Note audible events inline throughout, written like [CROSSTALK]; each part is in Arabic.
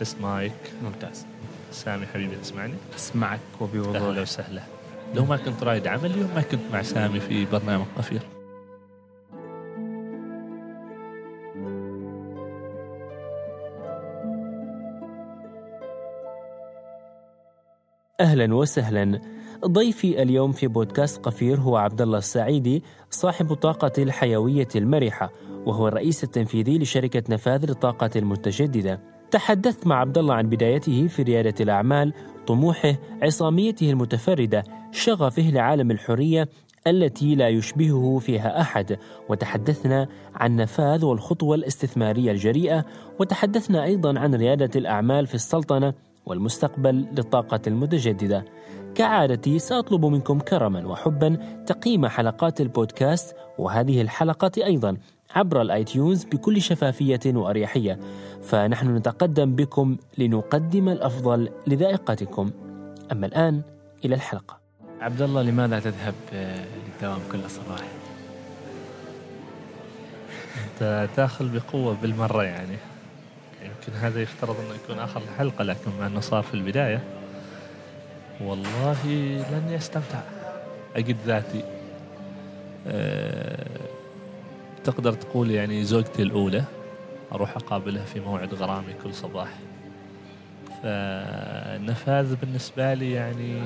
تست مايك. ممتاز. سامي حبيبي تسمعني؟ أسمعك أهلا وبوضوح وسهلا. لو ما كنت رائد عمل اليوم ما كنت مع سامي في برنامج قفير أهلا وسهلا. ضيفي اليوم في بودكاست قفير هو عبد الله السعيدي صاحب الطاقة الحيوية المرحة وهو الرئيس التنفيذي لشركة نفاذ للطاقة المتجددة. تحدثت مع عبد الله عن بدايته في ريادة الأعمال، طموحه، عصاميته المتفردة، شغفه لعالم الحرية التي لا يشبهه فيها أحد. وتحدثنا عن نفاذ والخطوة الاستثمارية الجريئة وتحدثنا أيضا عن ريادة الأعمال في السلطنة والمستقبل للطاقة المتجددة. كعادتي سأطلب منكم كرما وحبا تقييم حلقات البودكاست وهذه الحلقة أيضا. عبر الآيتيونز بكل شفافية وأريحية. فنحن نتقدم بكم لنقدم الأفضل لذائقتكم. أما الآن إلى الحلقة. عبد الله لماذا تذهب آه، للدوام كل صباح؟ أنت تأخذ بقوة بالمرة يعني. يمكن هذا يفترض أنه يكون آخر الحلقة لكن مع أنه صار في البداية. والله لاني استمتع أجد ذاتي. أه تقدر تقول يعني زوجتي الأولى أروح أقابلها في موعد غرامي كل صباح. فالنفاذ بالنسبة لي يعني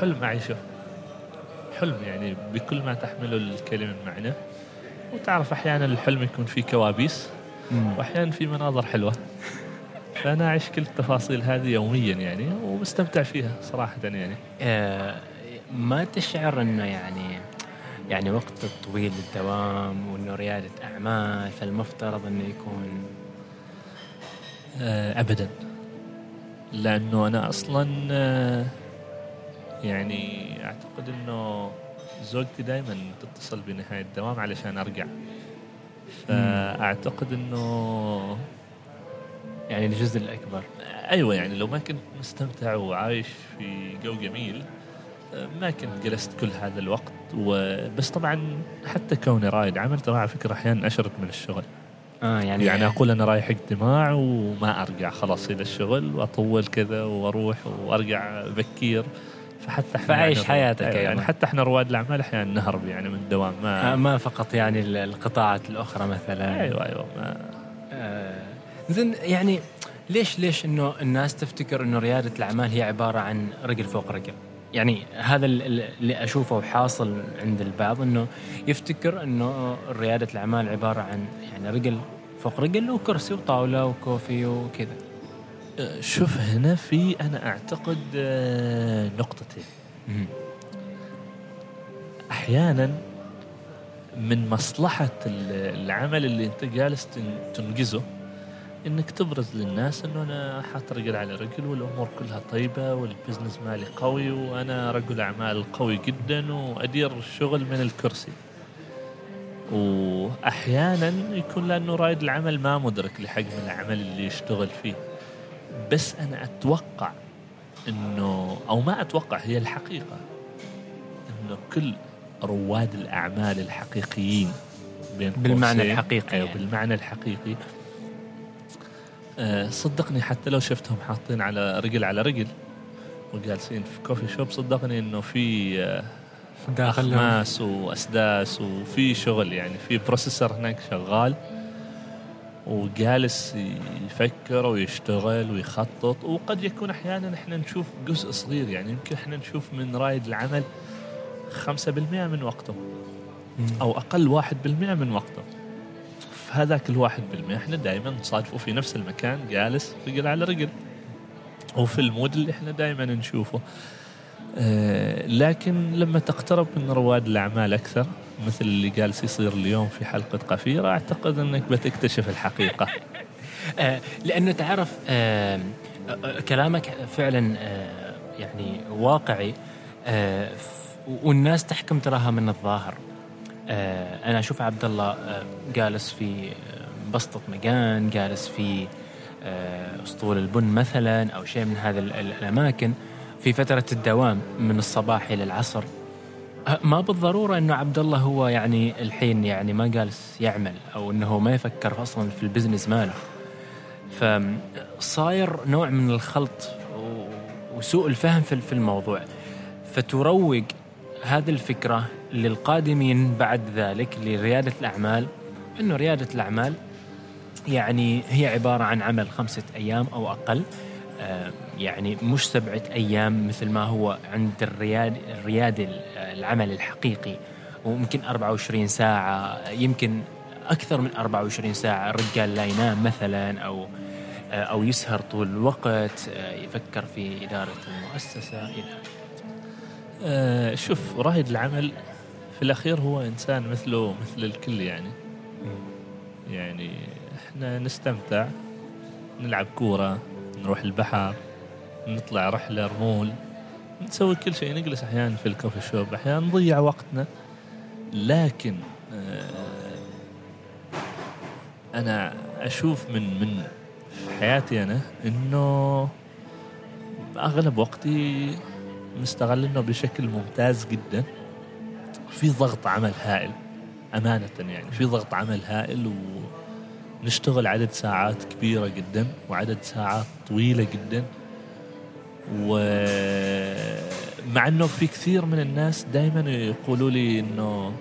حلم أعيشه. حلم يعني بكل ما تحمله الكلمة من معنى وتعرف أحيانا الحلم يكون فيه كوابيس وأحيانا في مناظر حلوة. فأنا أعيش كل التفاصيل هذه يوميا يعني ومستمتع فيها صراحة يعني. آه ما تشعر إنه يعني يعني وقت طويل للدوام وإنه ريادة أعمال فالمفترض إنه يكون آه ابدا. لأنه أنا أصلا آه يعني أعتقد إنه زوجتي دائما تتصل بنهاية الدوام علشان أرجع. فأعتقد إنه يعني الجزء الأكبر. أيوه يعني لو ما كنت مستمتع وعايش في جو جميل ما كنت جلست كل هذا الوقت وبس طبعا حتى كوني رائد عمل ترى على فكرة أحيانا أشرد من الشغل. آه يعني يعني أقول أنا رايح اجتماع وما أرجع خلاص إلى الشغل وأطول كذا وأروح وأرجع بكير. فحتى إحنا فعيش يعني حياتك أيوة يعني أيضاً. حتى إحنا رواد الأعمال أحيانا نهرب يعني من الدوام ما آه ما فقط يعني ال- القطاعات الأخرى مثلا. أيوه أيوه ما آه زين يعني ليش ليش إنه الناس تفتكر إنه ريادة الأعمال هي عبارة عن رجل فوق رجل؟ يعني هذا ال- ال- اللي أشوفه حاصل عند البعض إنه يفتكر إنه ريادة الأعمال عبارة عن يعني رجل فوق رجل وكرسي وطاولة وكوفي وكذا. شوف هنا في أنا أعتقد آه، نقطتين. أحيانا من مصلحة ال- العمل اللي أنت جالس تن- تنجزه إنك تبرز للناس إنه أنا حاط رجل على رجل والأمور كلها طيبة والبزنس مالي قوي وأنا رجل أعمال قوي جدا وأدير الشغل من الكرسي. واحيانا يكون لأنه رائد العمل ما مدرك لحجم العمل اللي يشتغل فيه. بس أنا أتوقع إنه أو ما أتوقع هي الحقيقة إنه كل رواد الأعمال الحقيقيين بين بالمعنى الحقيقي أيوه يعني. بالمعنى الحقيقي صدقني حتى لو شفتهم حاطين على رجل على رجل وجالسين في coffee shop صدقني إنه في آه، أخماس وأسداس وفي شغل يعني في processor هناك شغال وجالس يفكر ويشتغل ويخطط. وقد يكون أحيانا إحنا نشوف جزء صغير يعني يمكن إحنا نشوف من رائد العمل 5% من وقته أو أقل 1% من وقته. في هذاك الواحد بالمئة إحنا دائما نصادفه في نفس المكان جالس رجل على رجل. وفي المود اللي إحنا دائما نشوفه. آه، لكن لما تقترب من رواد الأعمال أكثر مثل اللي جالس يصير اليوم في حلقة قفيرة أعتقد إنك بتكتشف الحقيقة. [LAUGHS] آه لأنه تعرف آه آه كلامك فعلا آه يعني واقعي آه والناس تحكم تراها من الظاهر. أنا أشوف عبد الله آه جالس في آه، بسطة مكان جالس في آه أسطول البن مثلا أو شيء من هذه ال- ال- الأماكن في فترة الدوام من الصباح إلى العصر. آه، ما بالضرورة إنه عبد الله هو يعني الحين يعني ما جالس يعمل أو إنه ما يفكر أصلا في البزنس ماله. فصاير نوع من الخلط وسوء الفهم في الموضوع. فتروج هذه الفكرة للقادمين بعد ذلك لريادة الأعمال. أنه ريادة الأعمال يعني هي عبارة عن عمل خمسة أيام أو أقل. آه، يعني مش سبعة أيام مثل ما هو عند الرياد الريادة العمل الحقيقي. وممكن 24 ساعة يمكن أكثر من 24 ساعة الرجال لا ينام مثلا أو آه، أو يسهر طول الوقت آه، يفكر في إدارة المؤسسة إلى آه شوف رائد العمل في الأخير هو إنسان مثله مثل الكل يعني. يعني إحنا نستمتع نلعب كورة نروح البحر نطلع رحلة رمول نسوي كل شيء نجلس أحيانا في الكوفي شوب أحيانا نضيع وقتنا. لكن آه أنا أشوف من من حياتي أنا إنه أغلب وقتي مستغلينه بشكل ممتاز جدا. في ضغط عمل هائل أمانة يعني في ضغط عمل هائل ونشتغل عدد ساعات كبيرة جدا وعدد ساعات طويلة جدا. ومع إنه في كثير من الناس دائما يقولوا لي إنه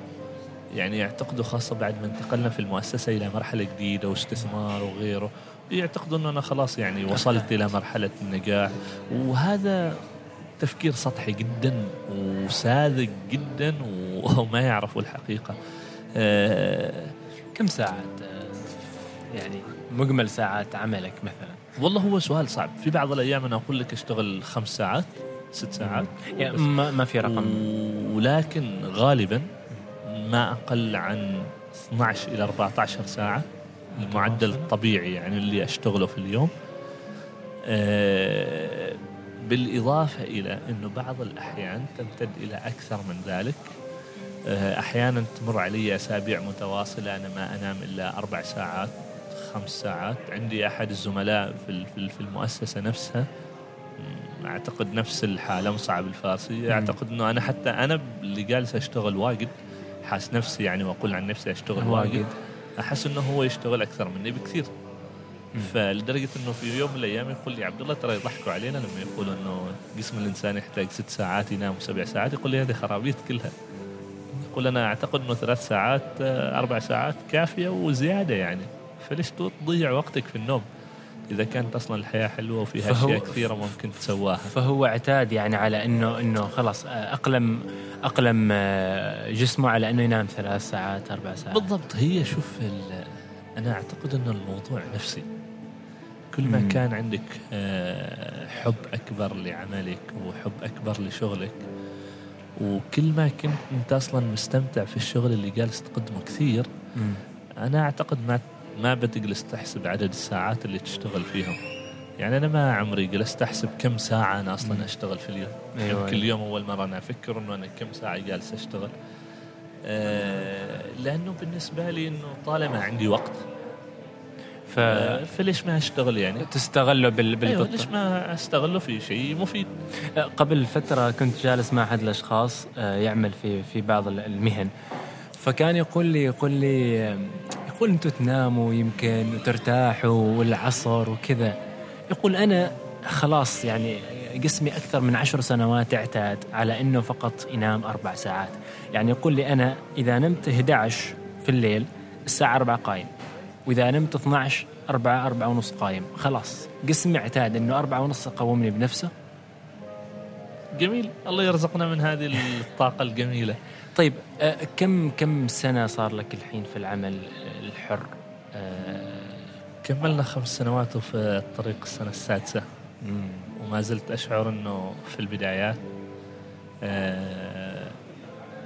يعني يعتقدوا خاصة بعد ما انتقلنا في المؤسسة إلى مرحلة جديدة واستثمار وغيره يعتقدوا أنه أنا خلاص يعني وصلت إلى مرحلة النجاح. وهذا تفكير سطحي جدا وساذج جدا وما [LAUGHS] يعرفوا الحقيقة. آه، كم ساعات آه، يعني مجمل ساعات عملك مثلا؟ والله هو سؤال صعب. في بعض الأيام أنا أقول لك أشتغل خمس ساعات ست ساعات. يعني ما, ما في رقم. ولكن غالبا ما أقل عن 12 إلى 14 ساعة المعدل الطبيعي يعني اللي أشتغله في اليوم. أه بالإضافة إلى أنه بعض الأحيان تمتد إلى أكثر من ذلك. آه، أحيانا تمر علي أسابيع متواصلة أنا ما أنام إلا أربع ساعات خمس ساعات. عندي أحد الزملاء في المؤسسة نفسها. أعتقد نفس الحالة مصعب الفارسي. أعتقد أنه أنا حتى أنا اللي جالس أشتغل واجد حاس نفسي يعني وأقول عن نفسي أشتغل واجد أحس أنه هو يشتغل أكثر مني بكثير. فلدرجة إنه في يوم من الأيام يقول لي عبد الله ترى يضحكوا علينا لما يقولوا إنه جسم الإنسان يحتاج ست ساعات ينام سبع ساعات. يقول لي هذه خرابيط كلها. يقول أنا أعتقد إنه ثلاث ساعات أربع ساعات كافية وزيادة يعني. فليش تضيع وقتك في النوم؟ إذا كانت أصلا الحياة حلوة وفيها أشياء كثيرة ممكن تسواها. فهو اعتاد يعني على انه إنه خلاص اقلم أقلم جسمه على إنه ينام ثلاث ساعات أربع ساعات. بالضبط هي شوف أنا أعتقد إنه الموضوع نفسي. كل ما. كان عندك آه، حب أكبر لعملك وحب أكبر لشغلك وكل ما كنت أنت أصلا مستمتع في الشغل اللي جالس تقدمه كثير. أنا أعتقد ما ما بتجلس تحسب عدد الساعات اللي تشتغل فيهم يعني أنا ما عمري جلست أحسب كم ساعة أنا أصلا أشتغل في اليوم أيوة كل أيوة. يوم أول مرة أنا أفكر أنه أنا كم ساعة جالس أشتغل آه لأنه بالنسبة لي أنه طالما عندي وقت ف... فليش ما اشتغل يعني؟ تستغله بال... بالبطة أيوة ليش ما أستغله في شيء مفيد؟ أه، قبل فترة كنت جالس مع أحد الأشخاص أه، يعمل في في بعض المهن. فكان يقول لي يقول لي يقول أنتم تناموا يمكن وترتاحوا والعصر وكذا. يقول أنا خلاص يعني جسمي أكثر من عشر سنوات اعتاد على أنه فقط ينام أربع ساعات. يعني يقول لي أنا إذا نمت 11 في الليل الساعة 4 قايم. وإذا نمت 12 4 4 ونص قايم. خلاص. قسمي اعتاد إنه 4 ونص يقومني بنفسه. جميل. الله يرزقنا من هذه الطاقة الجميلة. طيب آه كم كم سنة صار لك الحين في العمل الحر؟ آه كملنا خمس سنوات وفي الطريق السنة السادسة. مم. وما زلت أشعر إنه في البدايات آه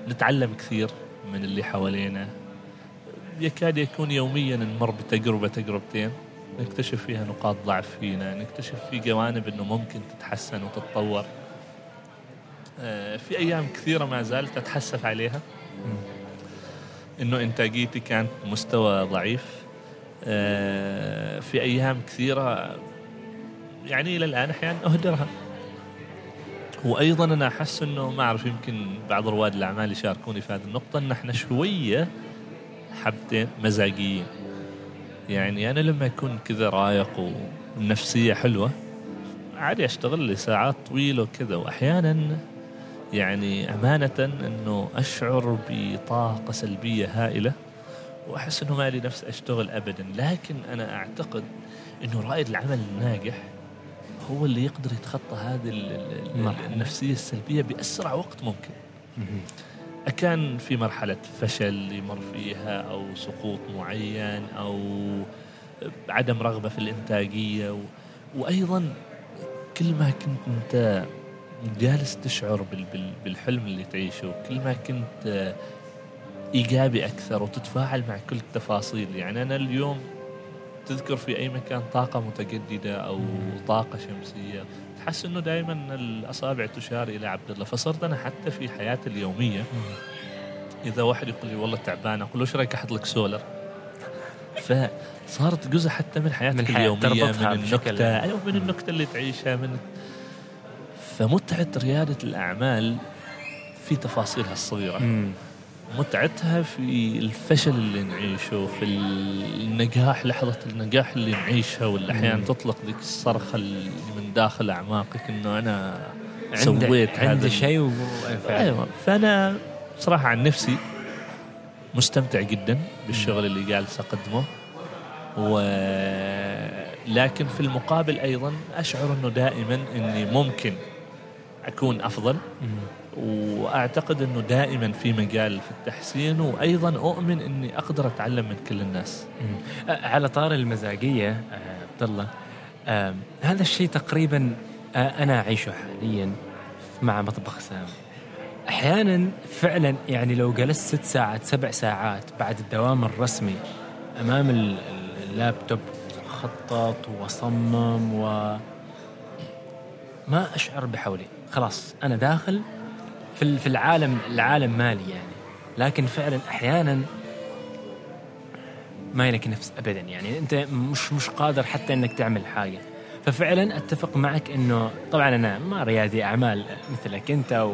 نتعلم كثير من اللي حوالينا. يكاد يكون يوميا نمر بتجربة تجربتين نكتشف فيها نقاط ضعف فينا نكتشف في جوانب إنه ممكن تتحسن وتتطور. آه، في أيام كثيرة ما زالت أتحسف عليها. إنه إنتاجيتي كانت مستوى ضعيف. آه، في أيام كثيرة يعني إلى الآن أحيانا أهدرها. وأيضا أنا أحس إنه ما أعرف يمكن بعض رواد الأعمال يشاركوني في هذه النقطة إن إحنا شوية حبتين مزاجيين. يعني أنا لما أكون كذا رايق والنفسيه حلوة عادي أشتغل لي ساعات طويلة وكذا. واحيانا يعني أمانة إنه أشعر بطاقة سلبية هائلة وأحس إنه ما لي نفس أشتغل ابدا. لكن أنا أعتقد إنه رائد العمل الناجح هو اللي يقدر يتخطى هذه ال- ال- مرحلة. النفسية السلبية بأسرع وقت ممكن. كان في مرحلة فشل يمر فيها أو سقوط معين أو عدم رغبة في الإنتاجية و... وأيضا كل ما كنت أنت جالس تشعر بال... بال... بالحلم اللي تعيشه كل ما كنت إيجابي أكثر وتتفاعل مع كل التفاصيل. يعني أنا اليوم تذكر في أي مكان طاقة متجددة أو طاقة شمسية تحس أنه دائما الأصابع تشار إلى عبد الله. فصرت أنا حتى في حياتي اليومية إذا واحد يقول لي والله تعبان أقول له إيش رأيك أحط لك سولر؟ فصارت جزء حتى من حياتك من حياة- اليومية من النكتة أيوه من النكتة اللي تعيشها من فمتعة ريادة الأعمال في تفاصيلها الصغيرة. مم. متعتها في الفشل اللي نعيشه في النجاح لحظة النجاح اللي نعيشها واللي أحيانا. تطلق ذيك الصرخة اللي من داخل أعماقك إنه أنا عندي سويت عندي ال- شيء و... أيوه فأنا صراحة عن نفسي مستمتع جدا بالشغل اللي جالس أقدمه و لكن في المقابل أيضا أشعر إنه دائما إني ممكن أكون أفضل مم. وأعتقد إنه دائما في مجال في التحسين وأيضا أؤمن إني أقدر أتعلم من كل الناس. على طار المزاجية آه، عبد الله هذا الشيء تقريبا أنا أعيشه حاليا مع مطبخ سامي أحيانا فعلا يعني لو جلست ست ساعات سبع ساعات بعد الدوام الرسمي ال- اللابتوب خطط وصمم و ما أشعر بحولي. خلاص أنا داخل في في العالم العالم مالي يعني. لكن فعلا أحيانا ما لك نفس ابدا يعني. أنت مش مش قادر حتى إنك تعمل حاجة. ففعلا أتفق معك إنه طبعا أنا ما ريادي أعمال مثلك أنت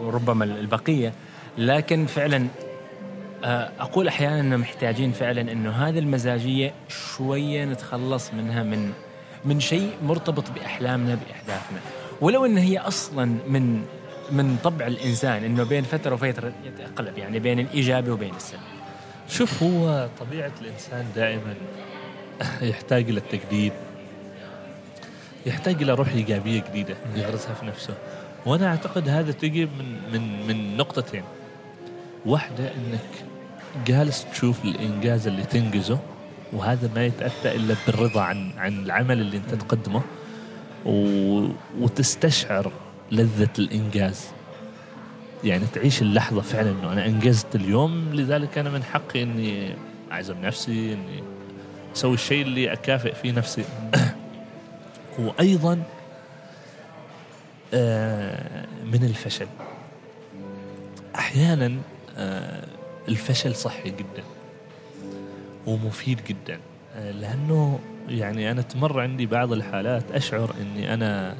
وربما البقية. لكن فعلا آه، أقول أحيانا إنه محتاجين فعلا إنه هذه المزاجية شوية نتخلص منها من من شيء مرتبط بأحلامنا بأهدافنا. ولو إن هي أصلا من من طبع الإنسان إنه بين فترة وفترة يتقلب يعني بين الإيجابي وبين السلبي شوف هو طبيعة الإنسان دائما [LAUGHS] يحتاج إلى التجديد يحتاج إلى روح إيجابية جديدة يغرسها في نفسه وأنا أعتقد هذا تجي من من من نقطتين واحدة إنك جالس تشوف الإنجاز اللي تنجزه وهذا ما يتأتى إلا بالرضا عن عن العمل اللي أنت تقدمه. وتستشعر لذة الإنجاز. يعني تعيش اللحظة فعلا إنه أنا إنجزت اليوم لذلك أنا من حقي إني أعزم نفسي إني أسوي الشيء اللي أكافئ فيه نفسي. [CLEARS THROAT] وأيضا آه، من الفشل. أحيانا آه، الفشل صحي جدا ومفيد جدا. آه، لأنه يعني أنا تمر عندي بعض الحالات أشعر إني أنا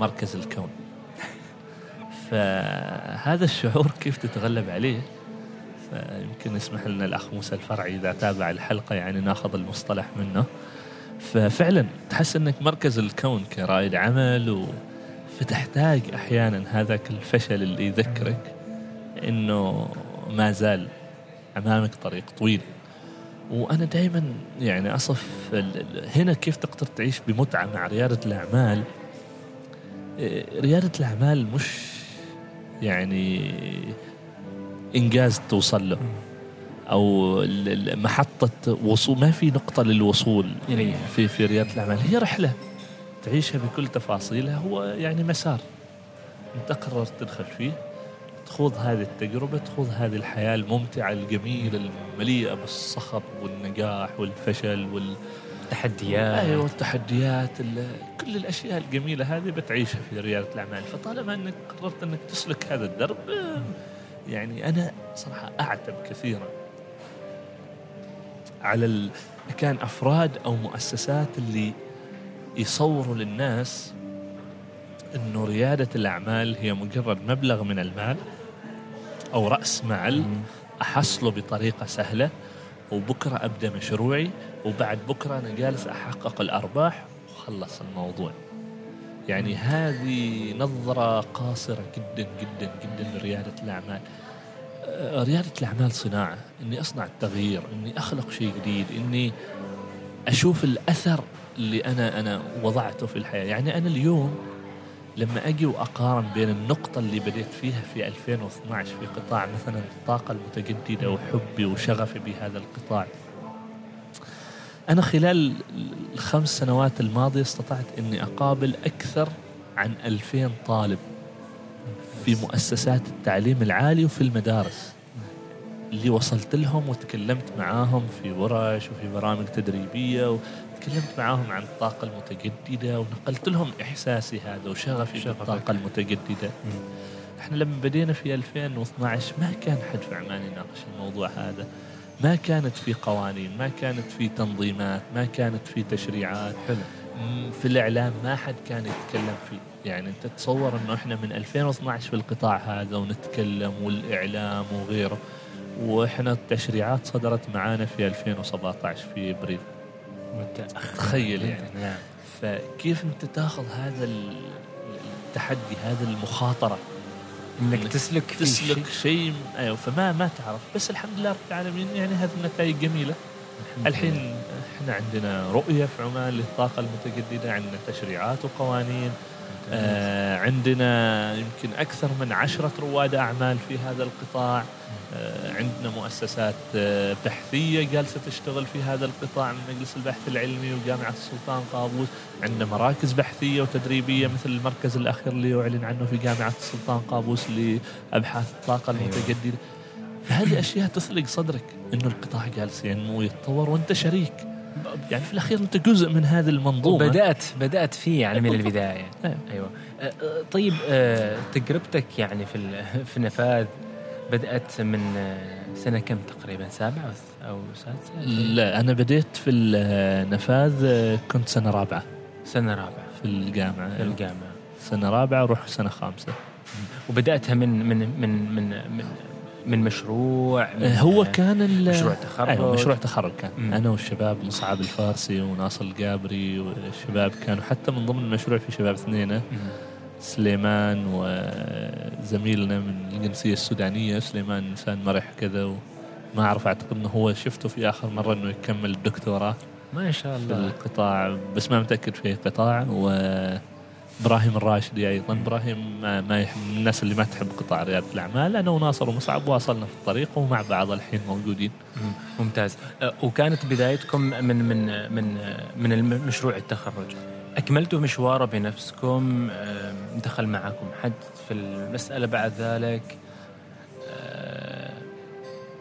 مركز الكون. فهذا الشعور كيف تتغلب عليه؟ فيمكن يسمح لنا الأخ موسى الفرعي إذا تابع الحلقة يعني ناخذ المصطلح منه. ففعلا تحس إنك مركز الكون كرائد عمل و فتحتاج أحيانا هذاك الفشل اللي يذكرك إنه ما زال أمامك طريق طويل. وأنا دائما يعني ال- هنا كيف تقدر تعيش بمتعة مع ريادة الأعمال؟ إيه، ريادة الأعمال مش يعني إنجاز توصل له. أو محطة وصول ما في نقطة للوصول إليها. في في ريادة الأعمال. هي رحلة تعيشها بكل تفاصيلها. هو يعني مسار أنت قررت تدخل فيه. تخوض هذه التجربة تخوض هذه الحياة الممتعة الجميلة المليئة بالصخب والنجاح والفشل وال... تحديات أيوه والتحديات ال- كل الأشياء الجميلة هذه بتعيشها في ريادة الأعمال فطالما إنك قررت إنك تسلك هذا الدرب يعني أنا صراحة أعتب كثيرا على ال... كان أفراد أو مؤسسات اللي يصوروا للناس إنه ريادة الأعمال هي مجرد مبلغ من المال أو رأس مال. أحصله بطريقة سهلة وبكرة أبدأ مشروعي وبعد بكرة أنا جالس أحقق الأرباح وخلص الموضوع. يعني هذه نظرة قاصرة جدا جدا جدا لريادة الأعمال. آه، ريادة الأعمال صناعة. إني أصنع التغيير إني أخلق شيء جديد إني أشوف الأثر اللي أنا أنا وضعته في الحياة. يعني أنا اليوم لما أجي وأقارن بين النقطة اللي بديت فيها في 2012 في قطاع مثلا الطاقة المتجددة وحبي وشغفي بهذا القطاع أنا خلال الخمس سنوات الماضية استطعت أني أقابل أكثر عن 2000 طالب في مؤسسات التعليم العالي وفي المدارس. اللي وصلت لهم وتكلمت معاهم في ورش وفي برامج تدريبية وتكلمت معاهم عن الطاقة المتجددة ونقلت لهم إحساسي هذا وشغفي بالطاقة المتجددة. إحنا لما بدينا في 2012 ما كان حد في عمان يناقش الموضوع هذا. ما كانت في قوانين ما كانت في تنظيمات ما كانت في تشريعات. حلو. في الإعلام ما حد كان يتكلم فيه. يعني أنت تصور أنه إحنا من 2012 في القطاع هذا ونتكلم والإعلام وغيره. وإحنا التشريعات صدرت معانا في 2017 في إبريل. تخيل يعني نعم. فكيف أنت تاخذ هذا التحدي هذه المخاطرة؟ إنك تسلك في تسلك شيء. أيوه فما ما تعرف. بس الحمد لله رب العالمين يعني هذه النتائج جميلة. الحين إحنا عندنا رؤية في عمان للطاقة المتجددة عندنا تشريعات وقوانين. آه عندنا يمكن أكثر من عشرة رواد أعمال في هذا القطاع. آه عندنا مؤسسات آه بحثية جالسة تشتغل في هذا القطاع من مجلس البحث العلمي وجامعة السلطان قابوس. عندنا مراكز بحثية وتدريبية مثل المركز الأخير اللي يعلن عنه في جامعة السلطان قابوس لأبحاث الطاقة أيوة. المتجددة. فهذه أشياء تثلق صدرك إنه القطاع جالس ينمو ويتطور وأنت شريك. يعني في الأخير أنت جزء من هذه المنظومة. بدات بدأت فيه يعني من البداية. أيوة. أيوه. أه، أه، طيب أه، تجربتك يعني في [LAUGHS] في نفاذ بدأت من سنة كم تقريبا؟ سابعة أو سادسة؟ لا أنا بديت في النفاذ كنت سنة رابعة. سنة رابعة. في الجامعة في الجامعة. سنة رابعة أروح سنة خامسة. وبدأتها من من من من من, من مشروع من آه، هو كان ال- مشروع تخرج أيوه مشروع تخرج كان مم. أنا والشباب مصعب الفارسي وناصر القابري والشباب كانوا حتى من ضمن المشروع في شباب اثنين. سليمان وزميلنا من الجنسية السودانية سليمان إنسان مرح كذا وما أعرف أعتقد إنه هو شفته في آخر مرة إنه يكمل الدكتوراه ما شاء في الله القطاع بس ما متأكد في قطاع وابراهيم الراشدي أيضا. إبراهيم ما, ما يحب من الناس اللي ما تحب قطاع ريادة الأعمال. أنا وناصر ومصعب واصلنا في الطريق ومع بعض الحين موجودين. مم. ممتاز. أه، وكانت بدايتكم من من من من مشروع التخرج. أكملتوا مشواره بنفسكم؟ أه، دخل معكم حد في المسألة بعد ذلك؟ أه،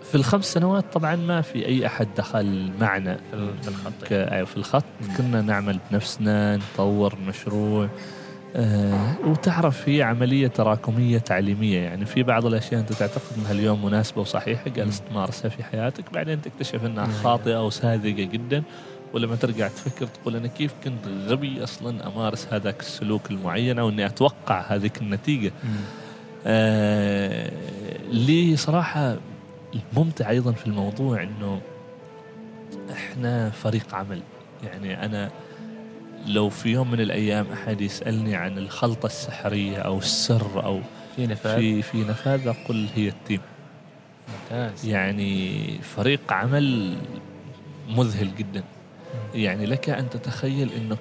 في الخمس سنوات طبعا ما في أي أحد دخل معنا. في ال- في الخط. أيوة في الخط. مم. كنا نعمل بنفسنا نطور مشروع. وتعرف في عملية تراكمية تعليمية يعني في بعض الأشياء أنت تعتقد أنها اليوم مناسبة وصحيحة جالس تمارسها في حياتك بعدين تكتشف أنها. خاطئة وساذجة جدا ولما ترجع تفكر تقول أنا كيف كنت غبي أصلا أمارس هذاك السلوك المعين أو أني أتوقع هذيك النتيجة. آه لي صراحة الممتع أيضا في الموضوع أنه إحنا فريق عمل يعني أنا لو في يوم من الأيام أحد يسألني عن الخلطة السحرية أو السر أو في نفاذ؟ في في نفاذ أقول هي التيم ممتاز. يعني فريق عمل مذهل جدا. يعني لك أن تتخيل أنه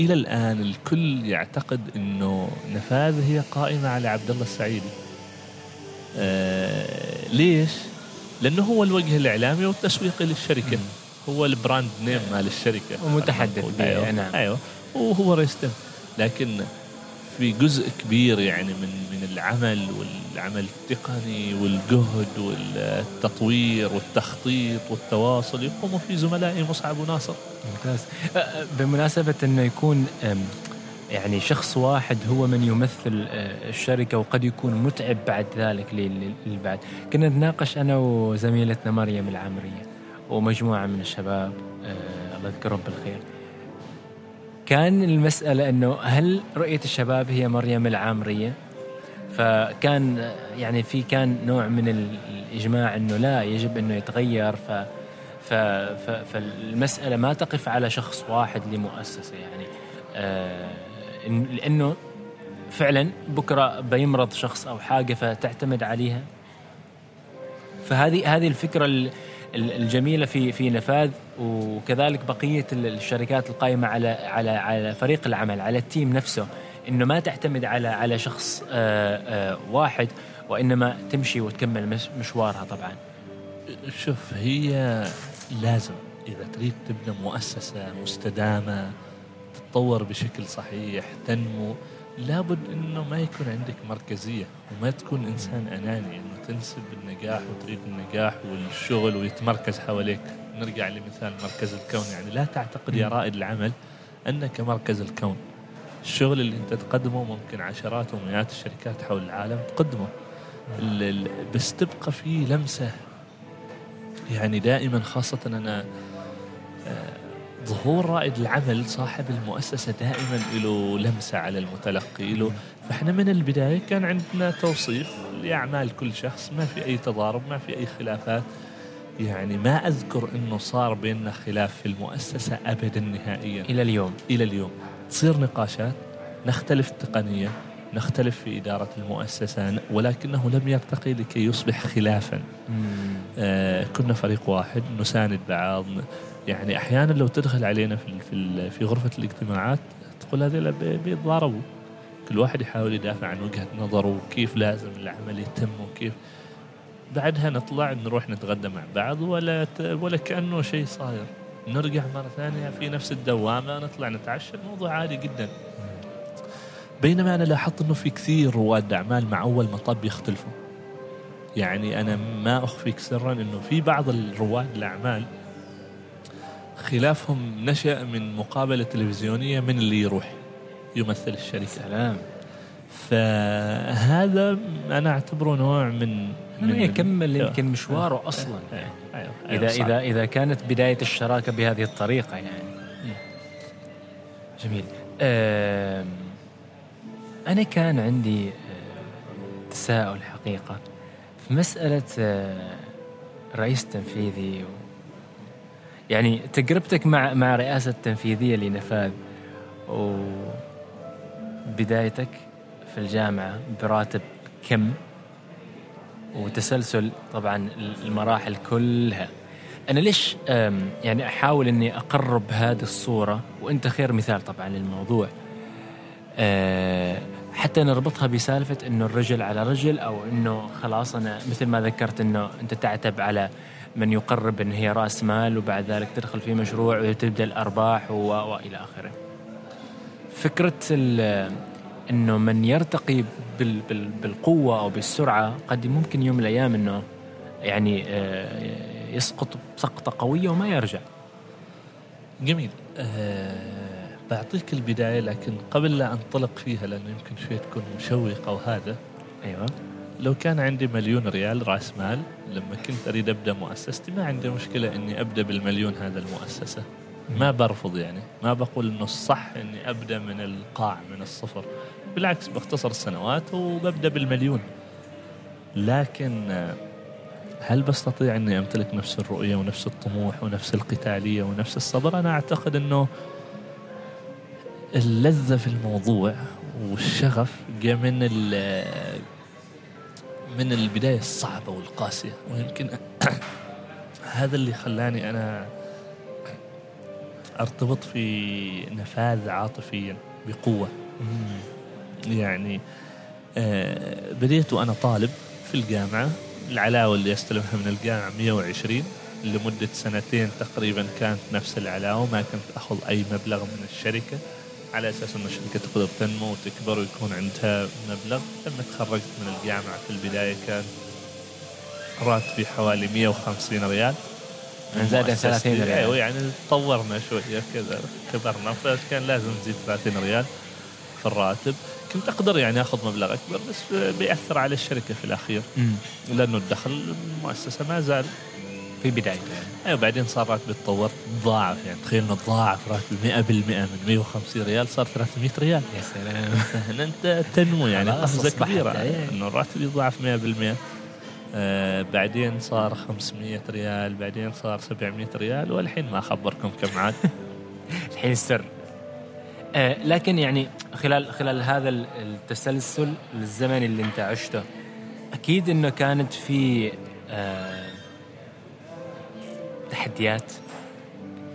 إلى الآن الكل يعتقد أنه نفاذ هي قائمة على عبد الله السعيدي آه ليش؟ لأنه هو الوجه الإعلامي والتسويقي للشركة. هو البراند نيم مال الشركة. ومتحدث أيوه نعم. أيوه. وهو رئيس لكن في جزء كبير يعني من من العمل والعمل التقني والجهد والتطوير والتخطيط والتواصل يقوم فيه زملائي مصعب وناصر ممتاز. أه، أه، بمناسبة أنه يكون يعني شخص واحد هو من يمثل أه، الشركة وقد يكون متعب بعد ذلك لل- للبعد. كنا نتناقش أنا وزميلتنا مريم العمرية ومجموعة من الشباب أه، الله يذكرهم بالخير. كان المسألة أنه هل رؤية الشباب هي مريم العامرية؟ فكان يعني في كان نوع من ال- الإجماع أنه لا يجب أنه يتغير. ف ف... ف... فالمسألة ما تقف على شخص واحد لمؤسسة يعني آه لأنه فعلا بكرة بيمرض شخص أو حاجة فتعتمد عليها. فهذه هذه الفكرة ال- ال- الجميلة في في نفاذ وكذلك بقية ال- الشركات القائمة على على على فريق العمل على التيم نفسه إنه ما تعتمد على على شخص آه، آه، واحد وإنما تمشي وتكمل مش- مشوارها طبعا. شوف هي لازم إذا تريد تبنى مؤسسة مستدامة تتطور بشكل صحيح تنمو. لابد إنه ما يكون عندك مركزية وما تكون إنسان أناني إنه تنسب النجاح وتريد النجاح والشغل ويتمركز حواليك. نرجع لمثال مركز الكون يعني لا تعتقد يا رائد العمل أنك مركز الكون. الشغل اللي أنت تقدمه ممكن عشرات ومئات الشركات حول العالم تقدمه. بس تبقى فيه لمسة. يعني دائما خاصة أنا آه، ظهور رائد العمل صاحب المؤسسة دائما له لمسة على المتلقي له فإحنا من البداية كان عندنا توصيف لأعمال كل شخص ما في أي تضارب ما في أي خلافات. يعني ما أذكر أنه صار بيننا خلاف في المؤسسة أبدا نهائيا. إلى اليوم. إلى اليوم. تصير نقاشات نختلف تقنيا. نختلف في إدارة المؤسسة ولكنه لم يرتقي لكي يصبح خلافا. آه، كنا فريق واحد نساند بعض. يعني أحيانا لو تدخل علينا في في في غرفة الاجتماعات تقول هذول بي- بيتضاربوا. كل واحد يحاول يدافع عن وجهة نظره وكيف لازم العمل يتم وكيف. بعدها نطلع نروح نتغدى مع بعض ولا ولا كأنه شيء صاير. نرجع مرة ثانية في نفس الدوامة نطلع نتعشى الموضوع عادي جدا. بينما أنا لاحظت إنه في كثير رواد أعمال مع أول مطب يختلفوا يعني أنا ما اخفيك سرا إنه في بعض الرواد الأعمال خلافهم نشأ من مقابلة تلفزيونية من اللي يروح يمثل الشركة. سلام. فهذا أنا أعتبره نوع من من- يكمل أيوة. يمكن مشواره أصلا. يعني أيوة. إذا صعب. إذا إذا كانت بداية الشراكة بهذه الطريقة يعني. جميل. أم، أنا كان عندي أه، تساؤل حقيقة في مسألة أه، الرئيس التنفيذي. و يعني تجربتك مع مع رئاسة التنفيذية لنفاذ وبدايتك في الجامعة براتب كم؟ وتسلسل طبعا المراحل كلها. أنا ليش يعني أحاول إني أقرب هذه الصورة؟ وأنت خير مثال طبعا للموضوع. أه، حتى نربطها بسالفة إنه الرجل على رجل أو إنه خلاص أنا مثل ما ذكرت إنه أنت تعتب على من يقرب إن هي رأس مال وبعد ذلك تدخل في مشروع وتبدأ الأرباح وإلى آخره. فكرة إنه من يرتقي بال بال بالقوة أو بالسرعة قد ممكن يوم من الأيام إنه يعني آه، يسقط سقطة قوية وما يرجع. جميل أه بعطيك البداية لكن قبل لا أنطلق فيها لأنه يمكن شوي تكون مشوقة وهذا. أيوه. لو كان عندي مليون ريال رأس مال لما كنت أريد أبدأ مؤسستي ما عندي مشكلة إني أبدأ بالمليون هذا المؤسسة. ما برفض يعني. ما بقول إنه الصح إني أبدأ من القاع من الصفر. بالعكس بختصر السنوات وببدأ بالمليون. لكن هل بستطيع إني أمتلك نفس الرؤية ونفس الطموح ونفس القتالية ونفس الصبر؟ أنا أعتقد إنه اللذة في الموضوع والشغف جاء من ال- من البداية الصعبة والقاسية ويمكن [COUGHS] هذا اللي خلاني أنا أرتبط في نفاذ عاطفيا بقوة. يعني آه، بديت وأنا طالب في الجامعة العلاوة اللي استلمها من الجامعة 120 لمدة سنتين تقريبا كانت نفس العلاوة ما كنت أخذ أي مبلغ من الشركة. على أساس أن الشركة تقدر تنمو وتكبر ويكون عندها مبلغ لما تخرجت من الجامعة في البداية كان راتبي حوالي 150 ريال. من زاد عن 30 ريال. أيوه يعني تطورنا شوية كذا كبرنا فكان لازم نزيد 30 ريال في الراتب. كنت أقدر يعني أخذ مبلغ أكبر بس بيأثر على الشركة في الأخير. لأنه الدخل المؤسسه ما زال في بدايته. يعني. أيوه بعدين صار راتبي تطور ضاعف يعني تخيل إنه ضاعف راتبي 100% من 150 ريال صار 300 ريال. يا سلام. [LAUGHS] أنت تنمو يعني قفزه كبيره إيه. إنه راتبي ضاعف 100% آه بعدين صار 500 ريال بعدين صار 700 ريال والحين ما اخبركم كم عاد. [LAUGHS] الحين السر. آه لكن يعني خلال خلال هذا ال- التسلسل الزمني اللي أنت عشته أكيد إنه كانت في آه تحديات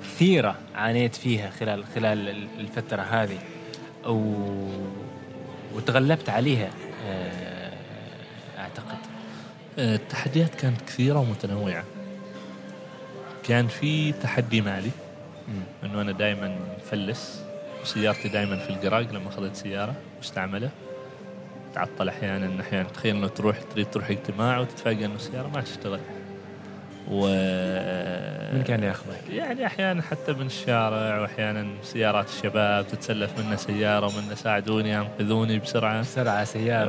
كثيرة عانيت فيها خلال خلال ال- الفترة هذه أو وتغلبت عليها آه أعتقد. آه، التحديات كانت كثيرة ومتنوعة. كان في تحدي مالي. إنه أنا دائما مفلس وسيارتي دائما في القراق لما أخذت سيارة مستعمله تعطل أحيانا أحيانا تخيل إنه تروح تريد تروح اجتماع وتتفاجئ إنه السيارة ما تشتغل. و من كان ياخذك؟ يعني أحيانا حتى من الشارع وأحيانا سيارات الشباب تتسلف منا سيارة ومنا ساعدوني انقذوني بسرعة. أنا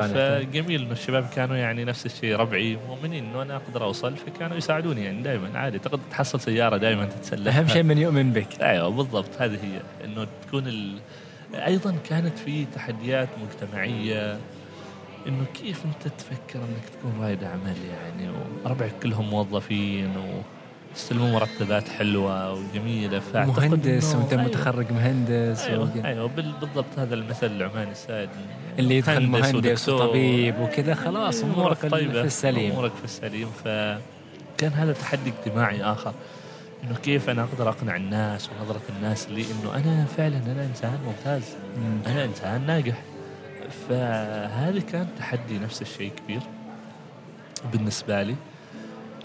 كنت- فجميل انه الشباب كانوا يعني نفس الشيء ربعي مؤمنين. انه أنا أقدر أوصل فكانوا يساعدوني يعني دائما عادي. تقدر تحصل سيارة دائما تتسلف. أهم شيء من يؤمن بك. أيوه بالضبط. هذه هي. إنه تكون ال... أيضا كانت في تحديات مجتمعية إنه كيف أنت تفكر إنك تكون رائد أعمال يعني وربعك كلهم موظفين ويستلمون مرتبات حلوة وجميلة مهندس وأنت أيوة. متخرج مهندس أيوه أيوه بال- بالضبط هذا المثل العماني السائد اللي يدخل مهندس ودكتور. وطبيب وكذا خلاص أمورك في طيبة في السليم أمورك في السليم فكان هذا تحدي اجتماعي آخر إنه كيف أنا أقدر أقنع الناس ونظره الناس لي إنه أنا فعلا أنا إنسان ممتاز مم. أنا إنسان ناجح فهذا كان تحدي نفس الشيء كبير بالنسبة لي.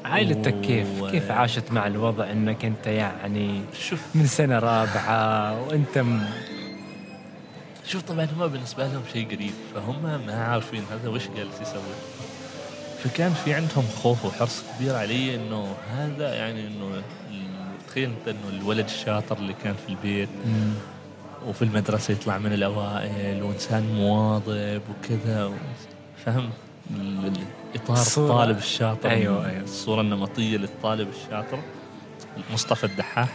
عائلتك كيف و- كيف؟ عاشت مع الوضع إنك أنت يعني شوف. من سنة رابعة وأنت م... شوف طبعا هم بالنسبة لهم شيء قريب فهم ما عارفين هذا وش جالس يسوي. فكان في عندهم خوف وحرص كبير علي إنه هذا يعني إنه تخيل أنت إنه الولد الشاطر اللي كان في البيت. مم. وفي المدرسة يطلع من الأوائل وإنسان مواظب وكذا فهم الصورة- الطالب الشاطر. أيوة، أيوة. الصورة النمطية للطالب الشاطر. مصطفى الدحاح.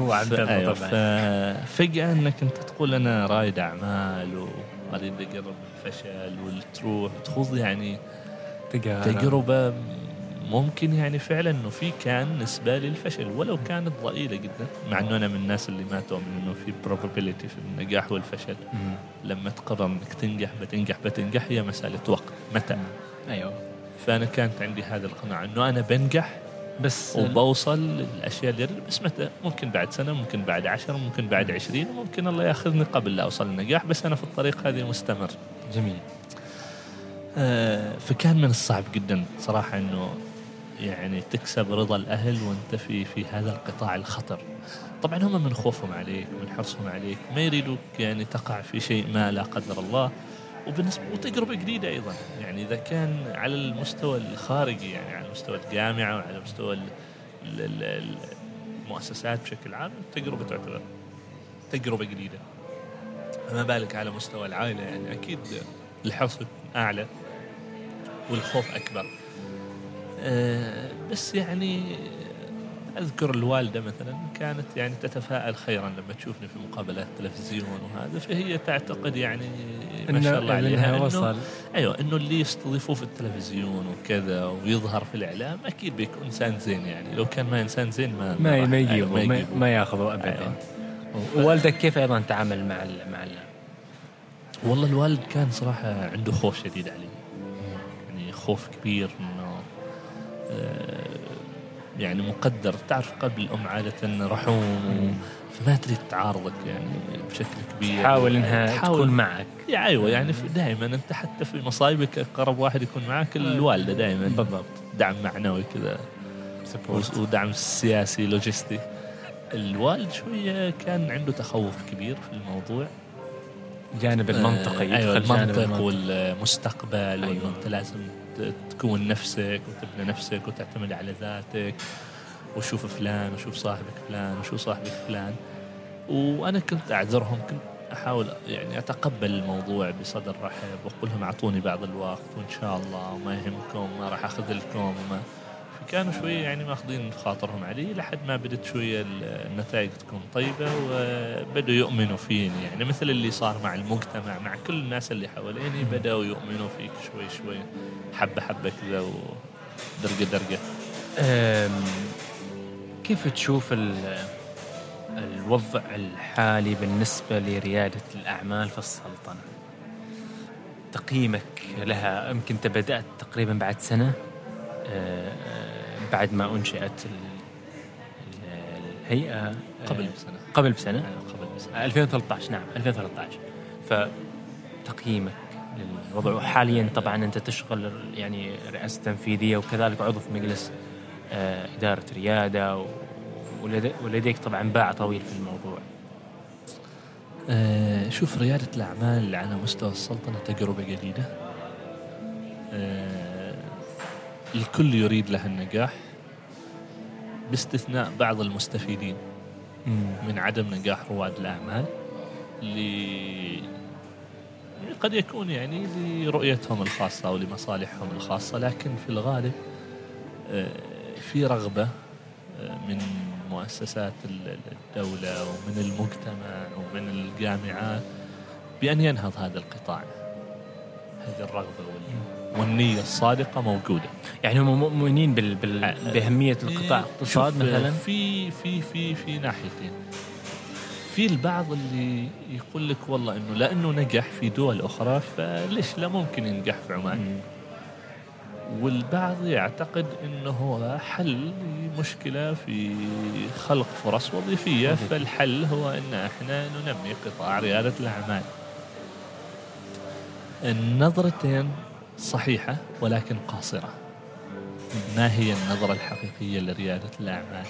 هو عبد الله أيوة طبعا. ففجأة إنك أنت تقول أنا رائد أعمال واريد اقرب من الفشل وتروح تخوض يعني تجارة تجربة ممكن يعني فعلا إنه في كان نسبة للفشل ولو كانت ضئيلة جدا مع إنه أنا من الناس اللي ما تؤمن إنه في probability في النجاح والفشل. مم. لما تقرر إنك تنجح بتنجح بتنجح هي مسألة وقت. متى؟ أيوه. فأنا كانت عندي هذه القناعة إنه أنا بنجح بس وبوصل للأشياء اللي بس متى؟ ممكن بعد سنة ممكن بعد عشر ممكن بعد عشرين وممكن الله يأخذني قبل لا أوصل للنجاح بس أنا في الطريق هذه مستمر. جميل. آه، فكان من الصعب جدا صراحة إنه يعني تكسب رضا الأهل وأنت في في هذا القطاع الخطر. طبعا هم من خوفهم عليك من حرصهم عليك ما يريدوك يعني تقع في شيء ما لا قدر الله. وبالنسبة وتجربة جديدة أيضا. يعني إذا كان على المستوى الخارجي يعني على مستوى الجامعة وعلى مستوى ال- ال- ال- ال- المؤسسات بشكل عام التجربة تعتبر تجربة جديدة. فما بالك على مستوى العائلة يعني أكيد الحرص أعلى والخوف أكبر. بس يعني أذكر الوالدة مثلا كانت يعني تتفائل خيرا لما تشوفني في مقابلات تلفزيون وهذا فهي تعتقد يعني ما شاء الله عليها إنه وصل أيوه إنه اللي يستضيفوه في التلفزيون وكذا ويظهر في الإعلام أكيد بيكون إنسان زين يعني لو كان ما إنسان زين ما ما ما يجيبوا ما. ما ياخذوا ابدا أيوة. ووالدك كيف أيضا تعامل مع ال مع ال والله الوالد كان صراحة عنده خوف شديد علي يعني خوف كبير آه، يعني مقدر. تعرف قبل الأم عادة رحوم فما تريد تعارضك يعني بشكل كبير. تحاول إنها تحاول. تكون معك. يا أيوه يعني دائما أنت حتى في مصايبك أقرب واحد يكون معك الوالدة دائما بالضبط. دعم معنوي كذا. ودعم سياسي لوجستي الوالد شوية كان عنده تخوف كبير في الموضوع. جانب المنطقي آه، أيوه المنطق والمستقبل أيوة. أيوة. انت لازم تكون نفسك وتبني نفسك وتعتمد على ذاتك وشوف فلان وشوف صاحبك فلان وشوف صاحبك فلان. وأنا كنت أعذرهم كنت أحاول يعني أتقبل الموضوع بصدر رحب وأقول لهم أعطوني بعض الوقت وإن شاء الله وما يهمكم ما راح أخذلكم وما كانوا شوية يعني ماخذين خاطرهم علي لحد ما بدت شوية النتائج تكون طيبة وبدوا يؤمنوا فيني. يعني مثل اللي صار مع المجتمع مع كل الناس اللي حواليني بدأوا يؤمنوا فيك شوي شوي. حبة حبة كذا ودرجة درجة. أم، كيف تشوف ال- الوضع الحالي بالنسبة لريادة الأعمال في السلطنة؟ تقييمك لها يمكن أنت بدأت تقريبا بعد سنة. أه، بعد ما أنشئت ال- ال- الهيئة أه، قبل بسنة. قبل بسنة. أيوة، قبل بسنة. 2013 نعم 2013 فتقييمك للوضع وحاليا طبعا أنت تشغل يعني رئاسة تنفيذية وكذلك عضو في مجلس آه، إدارة ريادة ولديك طبعا باع طويل في الموضوع. آه، شوف ريادة الأعمال على مستوى السلطنة تجربة جديدة. آه، الكل يريد لها النجاح باستثناء بعض المستفيدين من عدم نجاح رواد الأعمال اللي قد يكون يعني لرؤيتهم الخاصة أو لمصالحهم الخاصة لكن في الغالب آه، في رغبة آه، من مؤسسات ال- الدولة ومن المجتمع ومن الجامعات بأن ينهض هذا القطاع هذه الرغبة وال- والنية الصادقة موجودة. يعني هم مؤمنين بال... بال... آه، بأهمية القطاع الاقتصاد مثلا؟ في في في في ناحيتين. في البعض اللي يقول لك والله إنه لأنه نجح في دول أخرى فليش لا ممكن ينجح في عمان؟ مم. والبعض يعتقد إنه هو حل لمشكلة في خلق فرص وظيفية وظيفية. فالحل هو إن إحنا ننمي قطاع ريادة الأعمال. النظرتين صحيحة ولكن قاصرة. ما هي النظرة الحقيقية لريادة الأعمال؟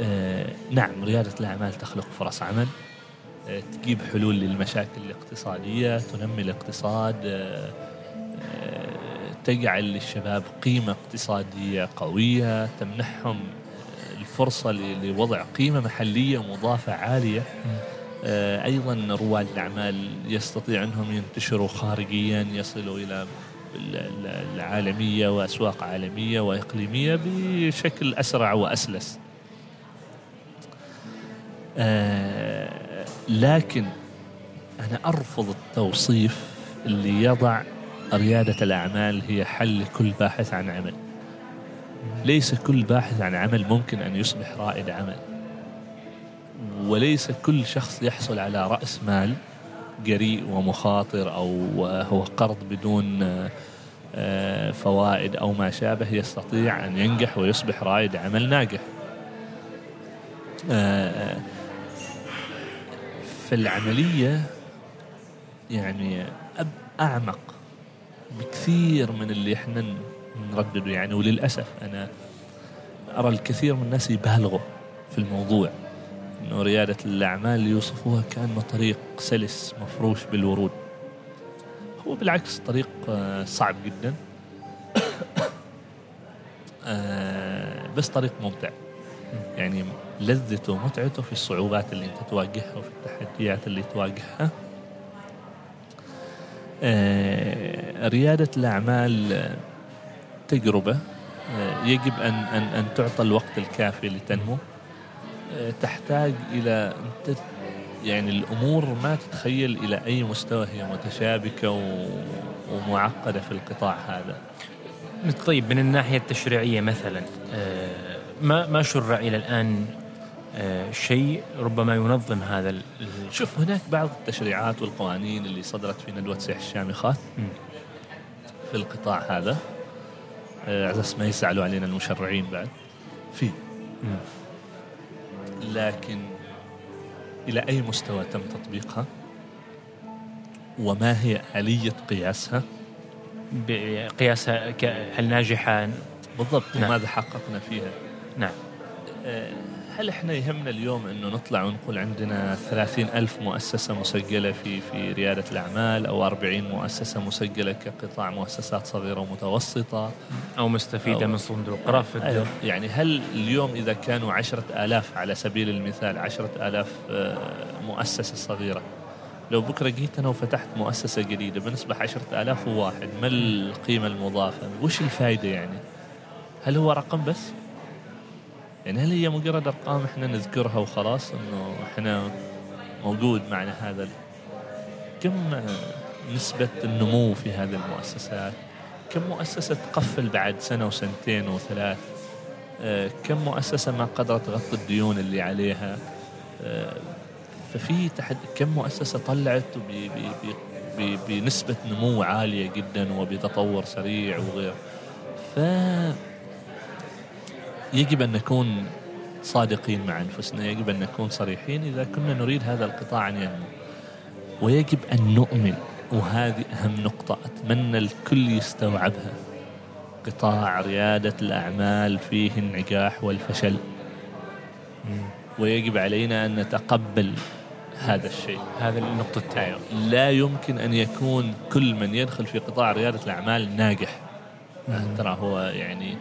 آه نعم ريادة الأعمال تخلق فرص عمل آه تجيب حلول للمشاكل الاقتصادية تنمي الاقتصاد آه آه، تجعل للشباب قيمة اقتصادية قوية تمنحهم الفرصة لوضع قيمة محلية مضافة عالية. آه، أيضا رواد الأعمال يستطيع أنهم ينتشروا خارجيا يصلوا إلى العالمية وأسواق عالمية وإقليمية بشكل أسرع وأسلس. آه، لكن أنا أرفض التوصيف اللي يضع ريادة الأعمال هي حل لكل باحث عن عمل. ليس كل باحث عن عمل ممكن أن يصبح رائد عمل. وليس كل شخص يحصل على رأس مال جريء ومخاطر أو هو قرض بدون آه، آه، فوائد أو ما شابه يستطيع أن ينجح ويصبح رائد عمل ناجح. آه، فالعملية يعني أب- أعمق بكثير من اللي إحنا نردده يعني وللأسف أنا أرى الكثير من الناس يبالغوا في الموضوع. أنه ريادة الأعمال يوصفوها كأنه طريق سلس مفروش بالورود. هو بالعكس طريق آه، صعب جدا. [COUGHS] آه، بس طريق ممتع. يعني لذته ومتعته في الصعوبات اللي أنت تواجهها وفي التحديات اللي تواجهها. آه، ريادة الأعمال تجربة يجب أن أن أن تعطى الوقت الكافي لتنمو. تحتاج إلى يعني الأمور ما تتخيل إلى أي مستوى هي متشابكة و- ومعقدة في القطاع هذا طيب من الناحية التشريعية مثلا آه، ما ما شرع إلى الآن آه، شيء ربما ينظم هذا ال- شوف هناك بعض التشريعات والقوانين اللي صدرت في ندوة سيح الشامخات. في القطاع هذا آه، على أساس ما يزعلوا علينا المشرعين بعد في. لكن إلى أي مستوى تم تطبيقها؟ وما هي آلية قياسها؟ بقياسها هل ناجحه بالضبط نعم. وماذا حققنا فيها؟ نعم. آه، هل إحنا يهمنا اليوم إنه نطلع ونقول عندنا ثلاثين ألف مؤسسة مسجلة في في ريادة الأعمال أو أربعين مؤسسة مسجلة كقطاع مؤسسات صغيرة ومتوسطة أو مستفيدة أو- من صندوق رفد أيوة. يعني هل اليوم إذا كانوا عشرة آلاف على سبيل المثال عشرة آلاف آه، مؤسسة صغيرة لو بكرة جيت أنا وفتحت مؤسسة جديدة بنسبة عشرة آلاف وواحد ما القيمة المضافة وش الفائدة يعني هل هو رقم بس؟ يعني هل هي مجرد أرقام إحنا نذكرها وخلاص إنه إحنا موجود معنا هذا كم نسبة النمو في هذه المؤسسات؟ كم مؤسسة تقفل بعد سنة وسنتين وثلاث؟ آه، كم مؤسسة ما قدرت تغطي الديون اللي عليها؟ آه، ففي تحد كم مؤسسة طلعت ب- ب- ب- ب- بنسبة نمو عالية جدا وبتطور سريع وغيره ف يجب أن نكون صادقين مع أنفسنا يجب أن نكون صريحين إذا كنا نريد هذا القطاع أن ينمو. ويجب أن نؤمن وهذه أهم نقطة أتمنى الكل يستوعبها. قطاع ريادة الأعمال فيه النجاح والفشل. ويجب علينا أن نتقبل هذا الشيء. هذا النقطة الثانية لا يمكن أن يكون كل من يدخل في قطاع ريادة الأعمال ناجح. ترى هو يعني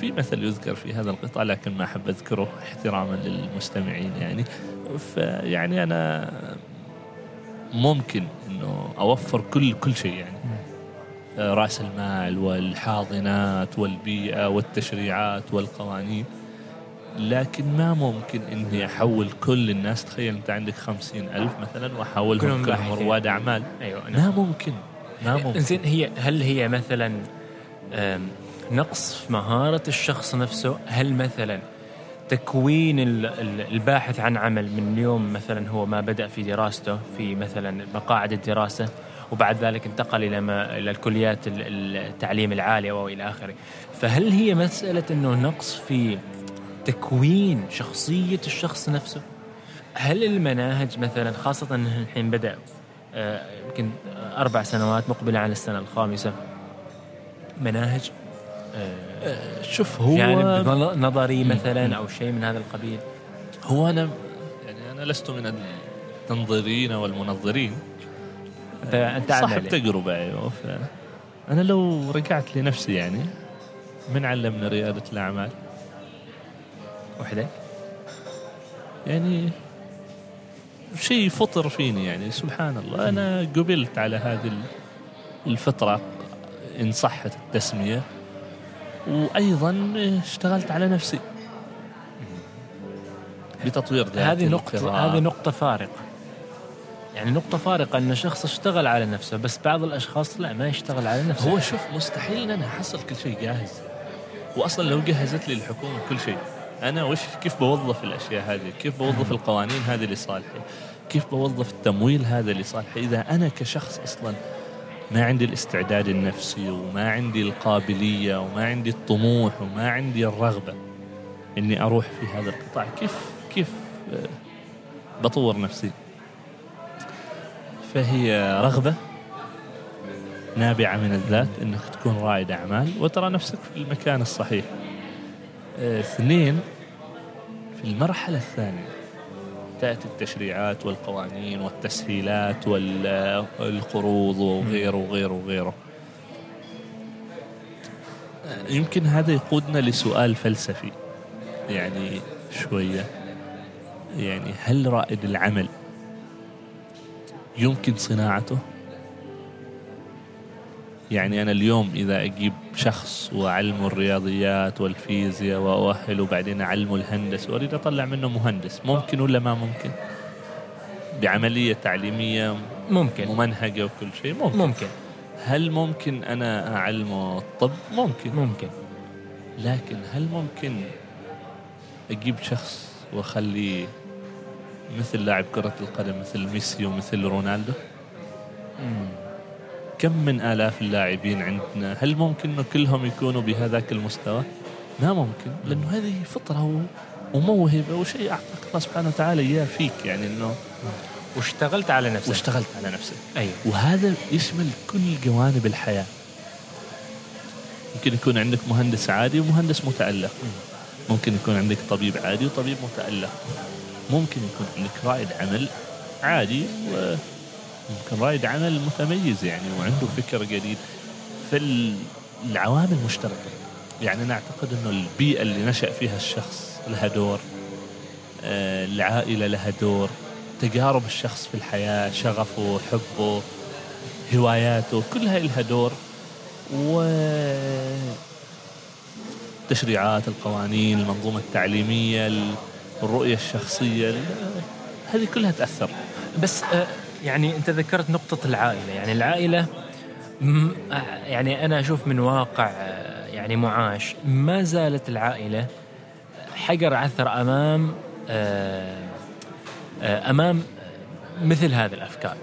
في مثل يذكر في هذا القطاع لكن ما أحب أذكره احتراما للمستمعين يعني. فيعني أنا ممكن أنه أوفر كل كل شيء يعني. رأس المال والحاضنات والبيئة والتشريعات والقوانين لكن ما ممكن إني أحول كل الناس. تخيل أنت عندك خمسين ألف مثلا وأحولهم كلهم. رواد أعمال. أيوه ما ممكن ما ممكن. زين هي هل هي مثلا نقص في مهارة الشخص نفسه. هل مثلا تكوين ال- ال- الباحث عن عمل من اليوم مثلا هو ما بدأ في دراسته في مثلا مقاعد الدراسة وبعد ذلك انتقل إلى ما إلى الكليات ال- التعليم العالي وإلى آخره. فهل هي مسألة أنه نقص في تكوين شخصية الشخص نفسه؟ هل المناهج مثلا خاصة الحين بدأ آه، يمكن أربع سنوات مقبلة على السنة الخامسة مناهج شوف هو جانب نظ- نظري مثلا أو شيء من هذا القبيل. هو أنا يعني أنا لست من التنظيرين والمنظرين. أنت أنت صاحب تجربة أيوه ف أنا لو رجعت لنفسي يعني من علمنا ريادة الأعمال؟ وحدك؟ يعني شيء فطر فيني يعني سبحان الله. أنا قبلت على هذه الفطرة إن صحت التسمية. وأيضا اشتغلت على نفسي. بتطوير هذه نقطة. هذه نقطة فارقة. يعني نقطة فارقة أن شخص اشتغل على نفسه بس بعض الأشخاص لا ما يشتغل على نفسه. هو شوف مستحيل إن أنا أحصل كل شيء جاهز. واصلا لو جهزت لي الحكومة كل شيء. أنا وش كيف بوظف الأشياء هذه؟ كيف بوظف القوانين هذه لصالحي؟ كيف بوظف التمويل هذا لصالحي؟ إذا أنا كشخص أصلا ما عندي الاستعداد النفسي وما عندي القابلية وما عندي الطموح وما عندي الرغبة إني أروح في هذا القطاع. كيف كيف آه، بطور نفسي؟ فهي رغبة نابعة من الذات إنك تكون رائد أعمال. وترى نفسك في المكان الصحيح. آه، اثنين في المرحلة الثانية. تأتي التشريعات والقوانين والتسهيلات والقروض وغيره وغيره وغيره. يمكن هذا يقودنا لسؤال فلسفي يعني شوية يعني هل رائد العمل يمكن صناعته؟ يعني أنا اليوم إذا أجيب شخص وأعلمه الرياضيات والفيزياء وأؤهله وبعدين أعلمه الهندسة وأريد أطلع منه مهندس ممكن ولا ما ممكن؟ بعملية تعليمية ممكن. ممنهجة وكل شيء ممكن. ممكن. هل ممكن أنا أعلمه الطب؟ ممكن. ممكن. لكن هل ممكن أجيب شخص وأخليه مثل لاعب كرة القدم مثل ميسي ومثل رونالدو؟ كم من آلاف اللاعبين عندنا؟ هل ممكن أنه كلهم يكونوا بهذاك المستوى؟ ما ممكن لأنه هذه فطرة وموهبة وشيء أعطاك الله سبحانه وتعالى إياه فيك يعني أنه واشتغلت على نفسك. واشتغلت. على نفسك. أيوه وهذا يشمل كل جوانب الحياة. ممكن يكون عندك مهندس عادي ومهندس متألق. ممكن يكون عندك طبيب عادي وطبيب متألق. ممكن يكون عندك رائد عمل عادي رائد عمل متميز يعني وعنده فكر جديد فالعوامل مشتركة يعني أنا أعتقد أنه البيئة اللي نشأ فيها الشخص لها دور آه، العائلة لها دور تجارب الشخص في الحياة شغفه حبه هواياته كلها لها دور. و التشريعات القوانين المنظومة التعليمية الرؤية الشخصية ال- هذه كلها تأثر. بس آه، يعني انت ذكرت نقطة العائلة يعني آه، يعني أنا أشوف من واقع آه، يعني معاش ما زالت العائلة حجر عثر أمام آه، آه، أمام مثل هذه الأفكار.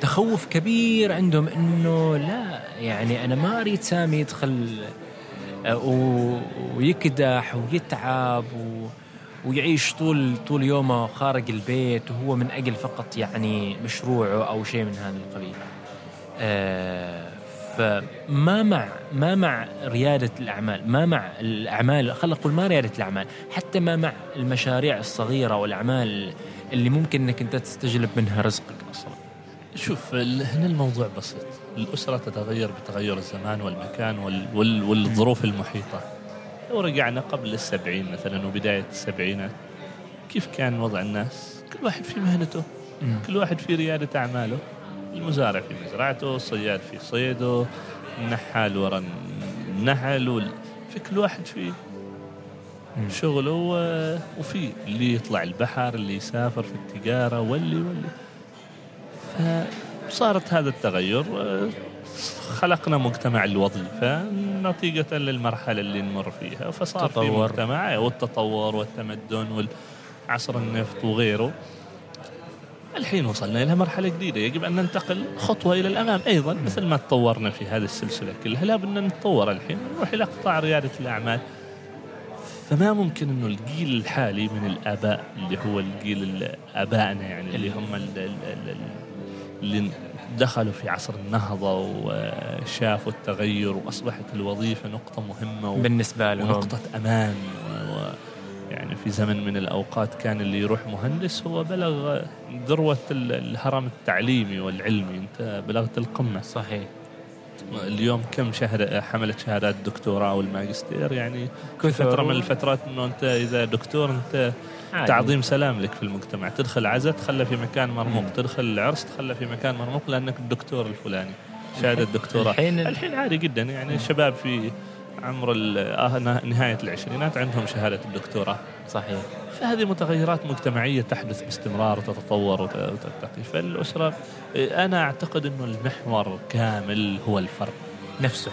تخوف كبير عندهم إنه لا يعني أنا ما أريد سامي يدخل ويكدح ويتعب و ويعيش طول طول يومه خارج البيت وهو من أجل فقط يعني مشروعه أو شيء من هذا القبيل. آه، فما مع ما مع ريادة الأعمال، ما مع الأعمال خلينا نقول ما ريادة الأعمال، حتى ما مع المشاريع الصغيرة والأعمال اللي ممكن إنك أنت تستجلب منها رزقك أصلا. شوف هنا الموضوع بسيط الأسرة تتغير بتغير الزمان والمكان وال وال والظروف المحيطة لو رجعنا قبل السبعين مثلا وبداية السبعينات. كيف كان وضع الناس؟ كل واحد في مهنته. كل واحد في ريادة أعماله. المزارع في مزرعته الصياد في صيده النحال ورا النحل وال... في كل واحد في شغله وفي اللي يطلع البحر اللي يسافر في التجارة واللي واللي. فصارت هذا التغير آه، خلقنا مجتمع الوظيفة نتيجة للمرحلة اللي نمر فيها فصار في تطور. مجتمع والتطور والتمدن والعصر النفط وغيره الحين وصلنا إلى مرحلة جديدة يجب أن ننتقل خطوة إلى الأمام أيضا مثل ما تطورنا في هذه السلسلة كلها لابد أن نتطور الحين نروح إلى قطاع ريادة الأعمال فما ممكن إنه الجيل الحالي من الآباء اللي هو الجيل ال- آبائنا يعني اللي هم ال- ال- ال- اللي دخلوا في عصر النهضة وشافوا التغير وأصبحت الوظيفة نقطة مهمة و- بالنسبة لهم. ونقطة أمان و- و- يعني في زمن من الأوقات كان اللي يروح مهندس هو بلغ ذروة ال- الهرم التعليمي والعلمي. أنت بلغت القمة. صحيح. اليوم كم شهر حملت شهادات الدكتوراه والماجستير؟ يعني كثر. فترة من الفترات إنه أنت إذا دكتور أنت عادي. تعظيم سلام لك في المجتمع. تدخل عزا تخلى في مكان مرموق. تدخل العرس تخلى في مكان مرموق لأنك الدكتور الفلاني. شهادة دكتوراه الحين- الحين عادي جدا. يعني الشباب في عمر آه، نهاية العشرينات عندهم شهادة الدكتوراه. صحيح. فهذه متغيرات مجتمعية تحدث باستمرار وتتطور وت- وترتقي فالأسرة آه، أنا أعتقد أنه المحور كامل هو الفرد نفسه.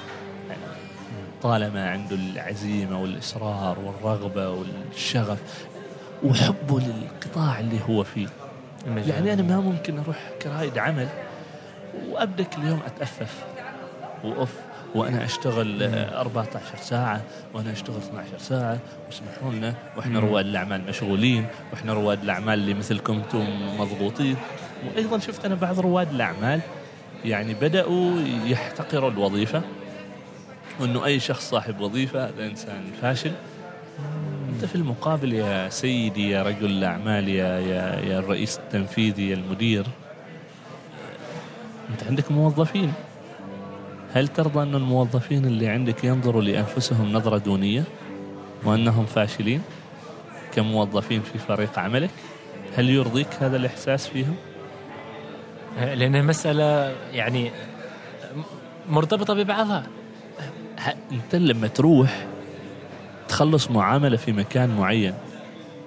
طالما عنده العزيمة والإصرار والرغبة والشغف وحبه للقطاع اللي هو فيه. المجال. يعني أنا ما ممكن أروح كرائد عمل وأبدأ كل يوم أتأفف وأف وأنا أشتغل آه، 14 ساعة وأنا أشتغل 12 ساعة. واسمحوا لنا وإحنا مم. رواد الأعمال مشغولين وإحنا رواد الأعمال اللي مثلكم أنتم مضغوطين. وأيضا شفت أنا بعض رواد الأعمال يعني بدأوا يحتقروا الوظيفة وإنه أي شخص صاحب وظيفة هذا إنسان فاشل. أنت في المقابل يا سيدي يا رجل الأعمال يا يا يا الرئيس التنفيذي يا المدير أنت عندك موظفين. هل ترضى أن الموظفين اللي عندك ينظروا لأنفسهم نظرة دونية وأنهم فاشلين كموظفين في فريق عملك؟ هل يرضيك هذا الإحساس فيهم؟ لأنها مسألة يعني مرتبطة ببعضها. أنت لما تروح تخلص معاملة في مكان معين.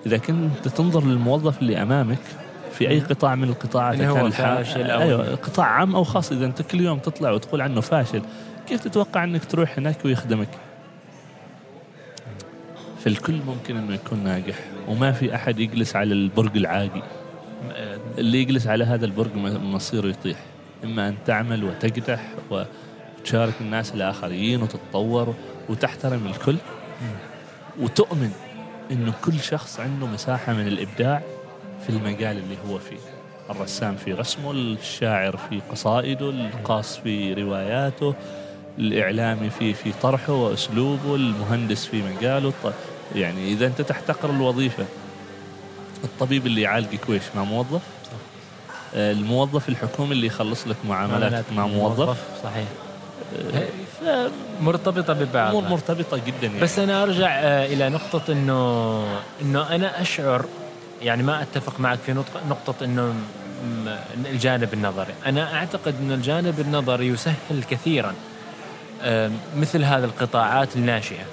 إذا كنت تنظر للموظف اللي أمامك في أي قطاع من القطاعات إنه هو فاشل أو أيوه قطاع عام أو خاص. إذا أنت كل يوم تطلع وتقول عنه فاشل كيف تتوقع إنك تروح هناك ويخدمك؟ فالكل ممكن إنه يكون ناجح وما في أحد يجلس على البرج العاجي. اللي يجلس على هذا البرج مصيره يطيح. إما أن تعمل وتجتح وتشارك الناس الآخرين وتتطور وتحترم الكل. وتؤمن إنه كل شخص عنده مساحة من الإبداع في المجال اللي هو فيه. الرسام في رسمه الشاعر في قصائده القاص في رواياته الإعلامي في في طرحه وأسلوبه المهندس في مجاله. يعني إذا أنت تحتقر الوظيفة الطبيب اللي يعالجك ويش مع موظف؟ آه، الموظف الحكومي اللي يخلص لك معاملاتك مع موظف؟ صحيح. مرتبطة امور ببعضها مرتبطة جدا يعني. بس أنا أرجع آه، إلى نقطة إنه إنه أنا أشعر يعني ما أتفق معك في نقطة نقطة إنه الجانب النظري، أنا أعتقد إن الجانب النظري يسهل كثيرا آه، مثل هذه القطاعات الناشئة.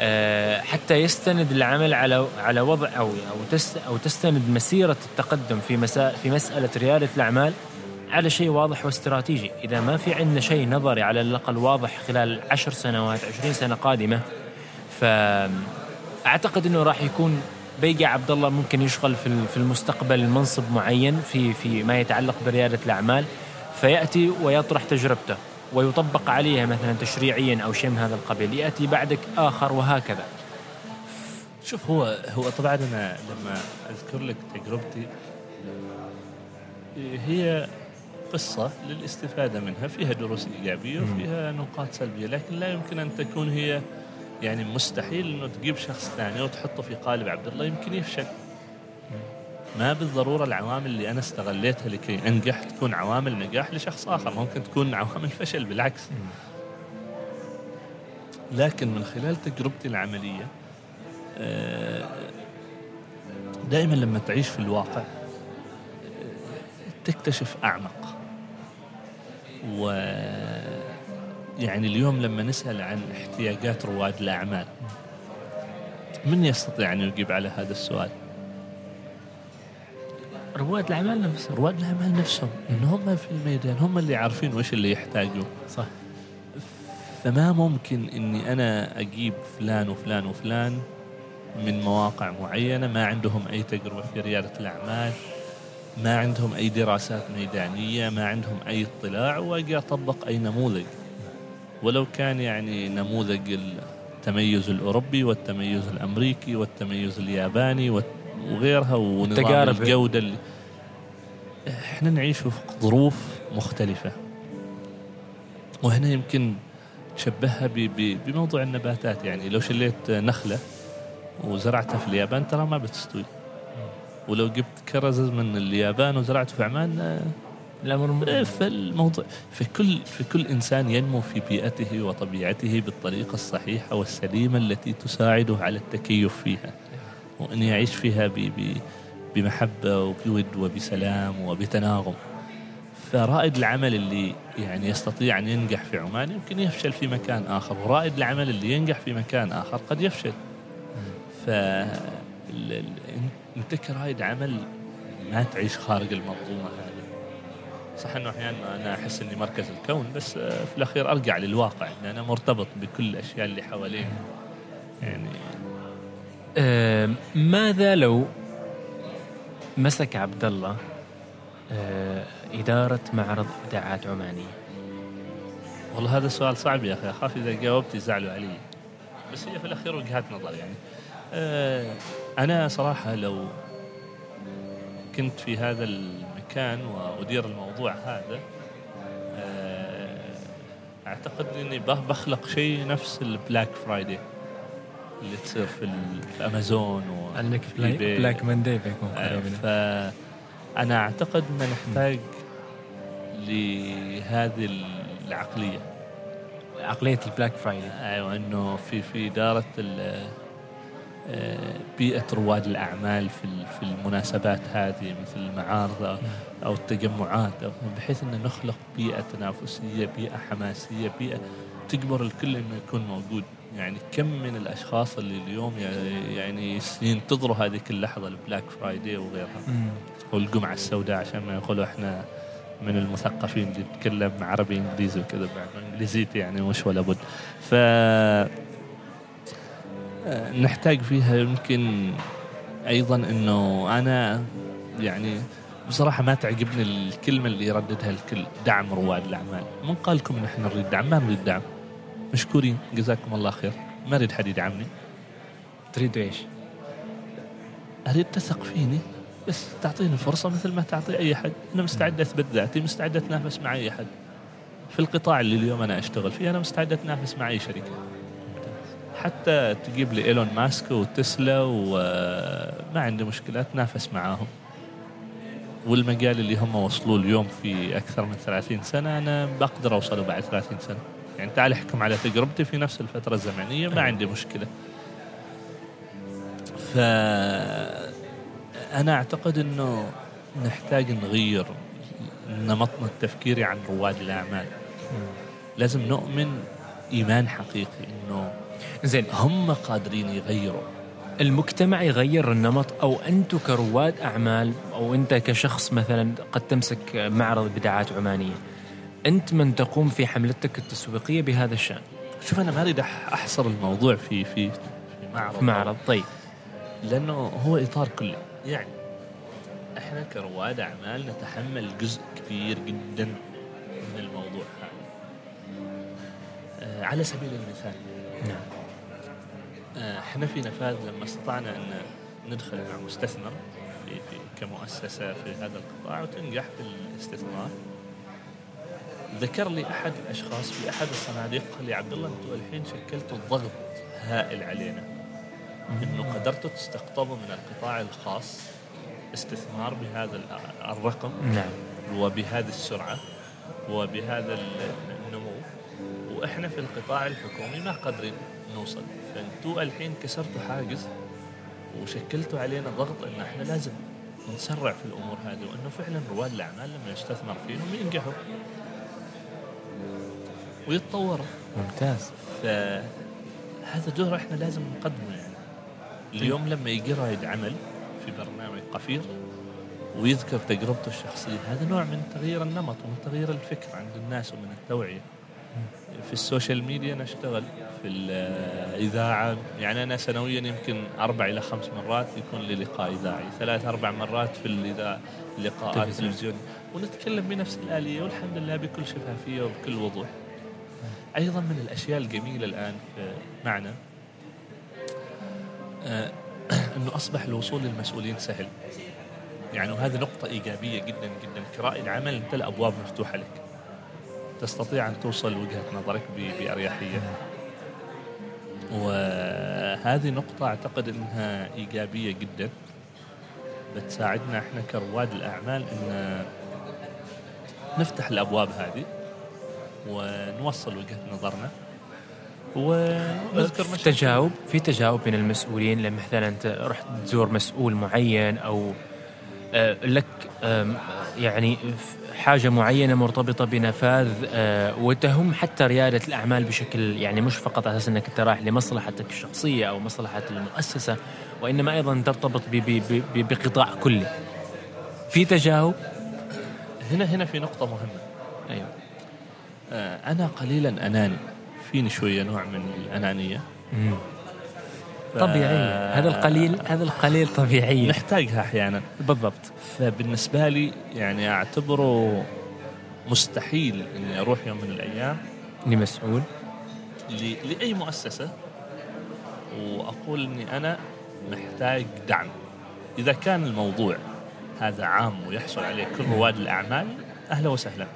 آه، حتى يستند العمل على على وضع أو أو تستند مسيرة التقدم في في مسألة ريادة الأعمال على شيء واضح واستراتيجي، إذا ما في عندنا شيء نظري على الأقل واضح خلال عشر سنوات 20 سنة قادمة فاعتقد إنه راح يكون بيقع عبد الله ممكن يشغل في في المستقبل منصب معين في في ما يتعلق بريادة الأعمال فيأتي ويطرح تجربته ويطبق عليها مثلا تشريعيا أو شيء من هذا القبيل. يأتي بعدك آخر وهكذا. شوف هو هو طبعا أنا لما أذكر لك تجربتي هي قصة للاستفادة منها. فيها دروس إيجابية وفيها نقاط سلبية لكن لا يمكن أن تكون هي يعني مستحيل أنه تجيب شخص ثاني وتحطه في قالب عبد الله. يمكن يفشل. ما بالضرورة العوامل اللي أنا استغليتها لكي أنجح تكون عوامل نجاح لشخص آخر. ممكن تكون عوامل فشل بالعكس. لكن من خلال تجربتي العملية آه، دائما لما تعيش في الواقع آه، تكتشف أعمق. و يعني اليوم لما نسأل عن احتياجات رواد الأعمال من يستطيع أن يجيب على هذا السؤال؟ رواد الأعمال نفسهم. رواد الأعمال نفسهم إن هم في الميدان هم اللي عارفين وش اللي يحتاجوا صح. فما ممكن إني أنا أجيب فلان وفلان وفلان من مواقع معينة ما عندهم أي تجربة في ريادة الأعمال ما عندهم أي دراسات ميدانية ما عندهم أي اطلاع وأجي أطبق أي نموذج. ولو كان يعني نموذج التميز الأوروبي والتميز الأمريكي والتميز الياباني وغيرها ونظام الجودة اللي إحنا نعيش في ظروف مختلفة. وهنا يمكن تشبهها بموضوع النباتات. يعني لو شليت نخلة وزرعتها في اليابان ترى ما بتستوي. ولو جبت كرز من اليابان وزرعته في عمان الامر إيه، فالموضوع في كل في كل إنسان ينمو في بيئته وطبيعته بالطريقة الصحيحة والسليمة التي تساعده على التكيف فيها. وأن يعيش فيها بمحبة وبود وبسلام وبتناغم فرائد العمل اللي يعني يستطيع أن ينجح في عمان يمكن يفشل في مكان آخر ورائد العمل اللي ينجح في مكان آخر قد يفشل ف انت كرائد عمل ما تعيش خارج المنظومة هذه. صح إنه أحيانا أنا أحس إني مركز الكون بس في الأخير أرجع للواقع إن أنا مرتبط بكل الأشياء اللي حواليني. يعني آه ماذا لو مسك عبد الله آه إدارة معرض إبداعات عمانية؟ والله هذا سؤال صعب يا أخي أخاف إذا جاوبت يزعلوا علي. بس هي في الأخير وجهات نظر يعني. آه أنا صراحة لو كنت في هذا المكان وأدير الموضوع هذا آه أعتقد أني بخلق شيء نفس ال Black Friday اللي تصير في, في امازون و عندك Black, Monday بيكون فانا أعتقد ان نحتاج لهذه العقلية. عقلية ال Black Friday أيوه إنه في في إدارة بيئة رواد الأعمال في في المناسبات هذه مثل المعارض أو التجمعات بحيث أن نخلق بيئة تنافسية بيئة حماسية بيئة تجبر الكل أنه يكون موجود. يعني كم من الأشخاص اللي اليوم يعني ينتظروا هذه اللحظة البلاك فرايدي وغيرها. والجمعة السوداء عشان ما يقولوا إحنا من المثقفين اللي يتكلم عربي إنجليزي وكذا بعد إنجليزيتي يعني مش ولا بد. ف نحتاج فيها يمكن أيضا إنه أنا يعني بصراحة ما تعجبني الكلمة اللي يرددها الكل دعم رواد الأعمال. من قال لكم نحن نريد دعم؟ ما نريد دعم. مشكورين. جزاكم الله خير. ما أريد حد يدعمني. تريد إيش؟ أريد تثق فيني. بس تعطيني فرصة مثل ما تعطي أي حد. أنا مستعد أثبت ذاتي. مستعد أتنافس مع أي حد. في القطاع اللي اليوم أنا أشتغل فيه أنا مستعد أتنافس مع أي شركة. حتى تجيب لي إيلون ماسك وتسلا وما عندي مشكلة أتنافس معاهم. والمجال اللي هم وصلوا اليوم في أكثر من 30 سنة أنا بقدر أوصله بعد 30 سنة. يعني تعال أحكم على تجربتي في نفس الفترة الزمنية ما عندي مشكلة. ف أنا أعتقد أنه نحتاج نغير نمطنا التفكيري عن رواد الأعمال. لازم نؤمن إيمان حقيقي إنه زين هم قادرين يغيروا. المجتمع يغير النمط أو أنتم كرواد أعمال أو أنت كشخص مثلا قد تمسك معرض بداعات عمانية أنت من تقوم في حملتك التسويقية بهذا الشأن؟ شوف أنا ما اريد أحصر الموضوع في في في معرض. في معرض طيب. لأنه هو إطار كلي. يعني إحنا كرواد أعمال نتحمل جزء كبير جدا من الموضوع هذا. آه، على سبيل المثال نعم. آه، إحنا في نفاذ لما استطعنا أن ندخل مع مستثمر في, في كمؤسسة في هذا القطاع وتنجح في الاستثمار. ذكر لي أحد الأشخاص في أحد الصناديق قال لي عبد الله أنتم الحين شكلتوا ضغط هائل علينا. إنه قدرتوا تستقطبوا من القطاع الخاص استثمار بهذا ال- الرقم. نعم. وبهذه السرعة. وبهذا وإحنا في القطاع الحكومي ما قادرين نوصل. فأنتوا الحين كسرتوا حاجز وشكلتوا علينا ضغط إن إحنا لازم نسرع في الأمور هذه وإنه فعلا رواد الأعمال لما يستثمر فيهم ينجحوا. ويتطوروا ممتاز. فهذا دور إحنا لازم نقدمه يعني. اليوم لما يجي رائد عمل في برنامج قفير ويذكر تجربته الشخصية هذا نوع من تغيير النمط ومن تغيير الفكر عند الناس ومن التوعية. في السوشيال ميديا نشتغل في الإذاعة. يعني أنا سنويا يمكن أربع إلى خمس مرات يكون لي لقاء إذاعي. ثلاث أربع مرات في الإذاعة لقاءات تلفزيون. تلفزيون ونتكلم بنفس الآلية والحمد لله بكل شفافية وبكل وضوح. أيضا من الأشياء الجميلة الآن في معنا آه، [CLEARS THROAT] أنه أصبح الوصول للمسؤولين سهل. يعني وهذه نقطة إيجابية جدا جدا. كرائد عمل أنت الأبواب مفتوحة لك. تستطيع أن توصل وجهة نظرك بأريحية. وهذه نقطة أعتقد أنها إيجابية جدا. بتساعدنا إحنا كرواد الأعمال أن نفتح الأبواب هذه ونوصل وجهة نظرنا. ونذكر في تجاوب في تجاوب بين المسؤولين لما مثلا أنت رحت تزور مسؤول معين أو آه، لك يعني حاجة معينة مرتبطة بنفاذ آه، وتهم حتى ريادة الأعمال بشكل يعني مش فقط على أساس إنك أنت رايح لمصلحتك الشخصية أو مصلحة المؤسسة وإنما أيضا ترتبط بقطاع كلي. في تجاوب؟ هنا هنا في نقطة مهمة. أيوه. آه، أنا قليلا أناني. فيني شوية نوع من الأنانية. مم. ف- طبيعيه هذا القليل هذا القليل طبيعيه نحتاجها أحيانا. بالضبط. فبالنسبة لي يعني أعتبره مستحيل إني أروح يوم من الأيام اني مسؤول ل- لأي مؤسسة وأقول إني أنا محتاج دعم. إذا كان الموضوع هذا عام ويحصل عليه كل رواد الأعمال أهلا وسهلا.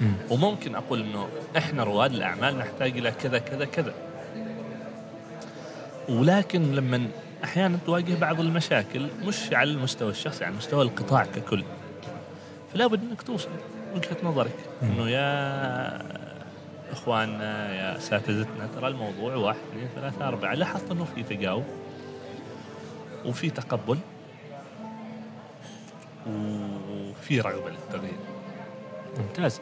مم. وممكن أقول إنه إحنا رواد الأعمال نحتاج إلى كذا كذا كذا. ولكن لما أحيانا تواجه بعض المشاكل مش على المستوى الشخصي على مستوى القطاع ككل. فلا بد إنك توصل وجهة نظرك. إنه يا إخواننا يا أساتذتنا ترى الموضوع واحد اثنين ثلاثة أربعة. لاحظت إنه في تجاوب وفي تقبل وفي رغبة للتغيير. ممتاز.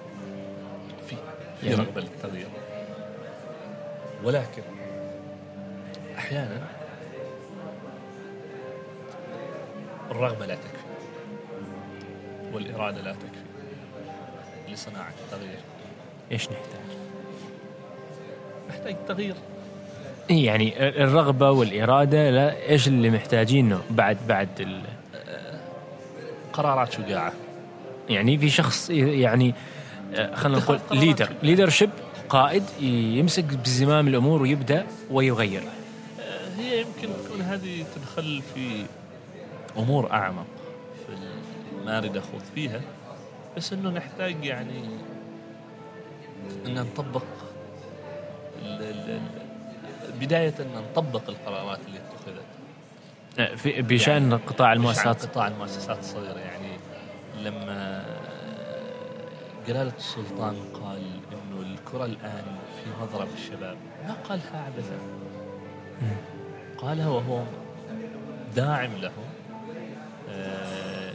في في يعني- رغبة للتغيير. ولكن أحيانا الرغبة لا تكفي والإرادة لا تكفي لصناعة التغيير إيش نحتاج؟ نحتاج تغيير يعني الرغبة والإرادة لا إيش اللي محتاجينه بعد بعد ال... قرارات شجاعة يعني في شخص يعني آه، خلينا نقول leader. leadership قائد يمسك بزمام الأمور ويبدأ ويغير يمكن تكون هذه تدخل في أمور أعمق. في ما اريد أخوض فيها. بس إنه نحتاج يعني أن نطبق بداية أن نطبق القرارات اللي اتخذت. آه، في بشأن يعني قطاع المؤسسات. قطاع المؤسسات الصغيرة. يعني لما جلالة السلطان قال إنه الكرة الآن في مضرب الشباب ما قالها عبثا قالها وهو داعم له آه،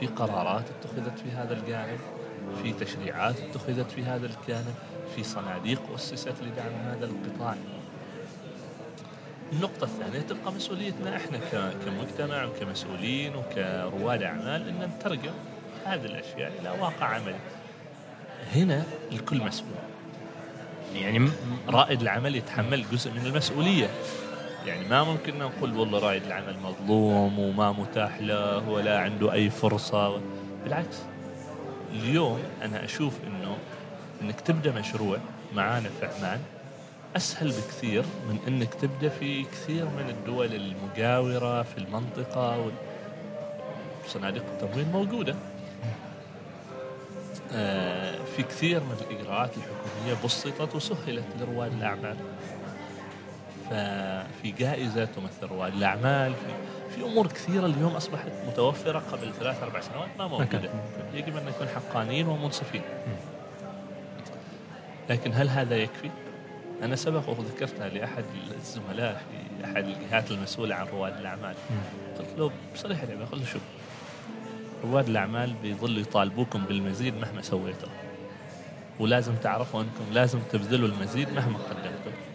في قرارات اتخذت في هذا الجانب في تشريعات اتخذت في هذا الجانب في صناديق أسست لدعم هذا القطاع. النقطة الثانية تبقى مسؤوليتنا إحنا كمجتمع وكمسؤولين وكرواد أعمال أن نترجم هذه الأشياء إلى واقع عملي هنا الكل مسؤول. يعني رائد العمل يتحمل جزء من المسؤولية. يعني ما ممكن نقول والله رائد العمل مظلوم وما متاح له ولا عنده أي فرصة. بالعكس اليوم أنا أشوف أنه أنك تبدأ مشروع معانا في عمان أسهل بكثير من أنك تبدأ في كثير من الدول المجاورة في المنطقة وصناديق التمويل موجودة. آه، في كثير من الإجراءات الحكومية بسطت وسهلت لرواد الأعمال. ففي جائزة تمثل رواد الأعمال في, في أمور كثيرة اليوم أصبحت متوفرة قبل ثلاث أربع سنوات ما موجودة. يجب أن نكون حقانيين ومنصفين. لكن هل هذا يكفي؟ أنا سبق وذكرتها لأحد الزملاء في أحد الجهات المسؤولة عن رواد الأعمال. قلت له بصريح العبارة قلت له شوف رواد الأعمال بيظلوا يطالبوكم بالمزيد مهما سويتوا. ولازم تعرفوا أنكم لازم تبذلوا المزيد مهما قدمتم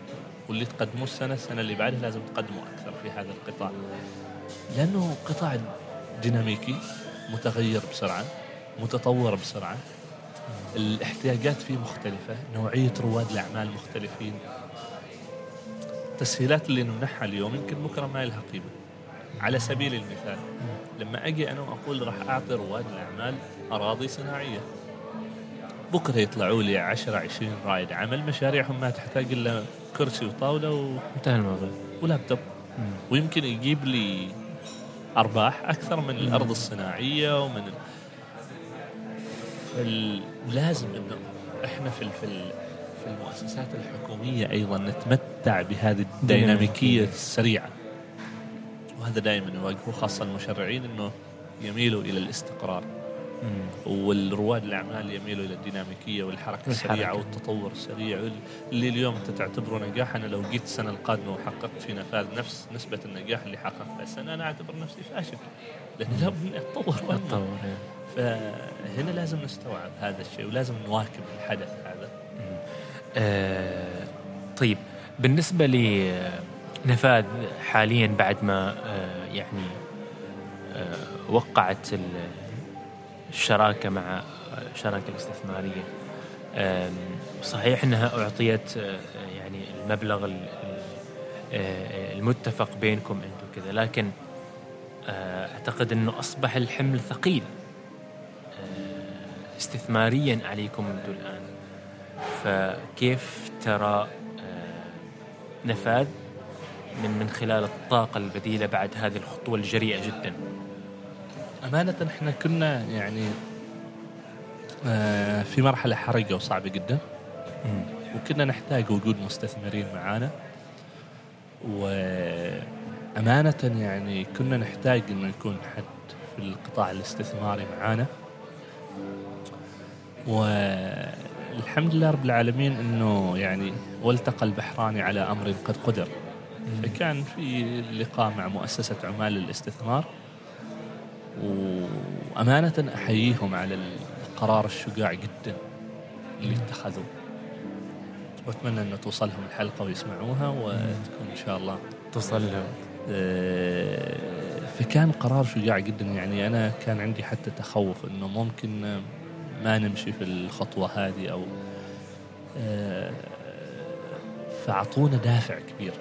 واللي تقدموه السنة السنة اللي بعدها لازم تقدموا أكثر في هذا القطاع. لأنه قطاع ديناميكي متغير بسرعة متطور بسرعة. الاحتياجات فيه مختلفة نوعية رواد الأعمال مختلفين. التسهيلات اللي نمنحها اليوم يمكن بكرة ما لها قيمة. على سبيل المثال لما أجي أنا وأقول راح أعطي رواد الأعمال أراضي صناعية. بكرة يطلعوا لي 10 20 رائد عمل مشاريعهم ما تحتاج إلا كرسي وطاولة و... انتهى الموضوع. ولابتوب. ويمكن يجيب لي أرباح أكثر من الأرض الصناعية ومن لازم إنه إحنا في في في المؤسسات الحكومية أيضا نتمتع بهذه الديناميكية السريعة. وهذا دائما يواجهه خاصة المشرعين إنه يميلوا إلى الاستقرار. والرواد الأعمال يميلوا إلى الديناميكية والحركة السريعة والتطور السريع. اللي اليوم أنت تعتبره نجاح أنا لو جيت السنة القادمة وحققت في نفاذ نفس نسبة النجاح اللي حققتها السنة أنا أعتبر نفسي فاشل. لأن لابد اتطور اتطور فهنا لازم نستوعب هذا الشيء ولازم نواكب الحدث هذا. آه طيب بالنسبة لنفاذ حاليا بعد ما آه يعني آه وقعت الشراكة مع الشراكة الاستثمارية. آه صحيح إنها أعطيت آه يعني المبلغ آه، المتفق بينكم أنتم كذا لكن آه، أعتقد إنه أصبح الحمل ثقيل استثماريا عليكم أنتم الآن. فكيف ترى آه، نفاذ من من خلال الطاقة البديلة بعد هذه الخطوة الجريئة جدا؟ أمانة إحنا كنا يعني آه، في مرحلة حرجة وصعبة جدا. وكنا نحتاج وجود مستثمرين معانا. وأمانة يعني كنا نحتاج إنه يكون حد في القطاع الاستثماري معانا. والحمد لله رب العالمين إنه يعني والتقى البحراني على أمر قد قدر. فكان في لقاء مع مؤسسة عمال للاستثمار وأمانة أحييهم على القرار الشجاع جدا اللي اتخذوه. واتمنى أن توصلهم الحلقة ويسمعوها وتكون إن شاء الله. توصل لهم آه، فكان قرار شجاع جدا. يعني أنا كان عندي حتى تخوف إنه ممكن ما نمشي في الخطوة هذه أو آه، فأعطونا دافع كبير.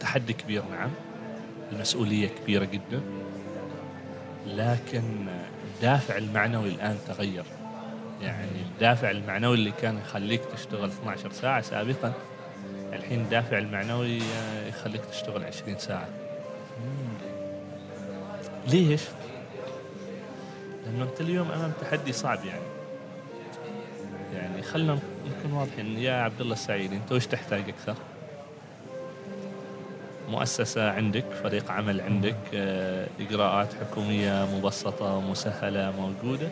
تحدي كبير نعم. المسؤولية كبيرة جدا. لكن الدافع المعنوي الآن تغير يعني الدافع المعنوي اللي كان يخليك تشتغل 12 ساعة سابقا الحين الدافع المعنوي يخليك تشتغل 20 ساعة ليش؟ لأنه أنت اليوم أمام تحدي صعب يعني يعني خلينا نكون واضحين يا عبد الله السعيد أنت وش تحتاج أكثر؟ مؤسسة عندك فريق عمل عندك آه، إجراءات حكومية مبسطة ومسهلة موجودة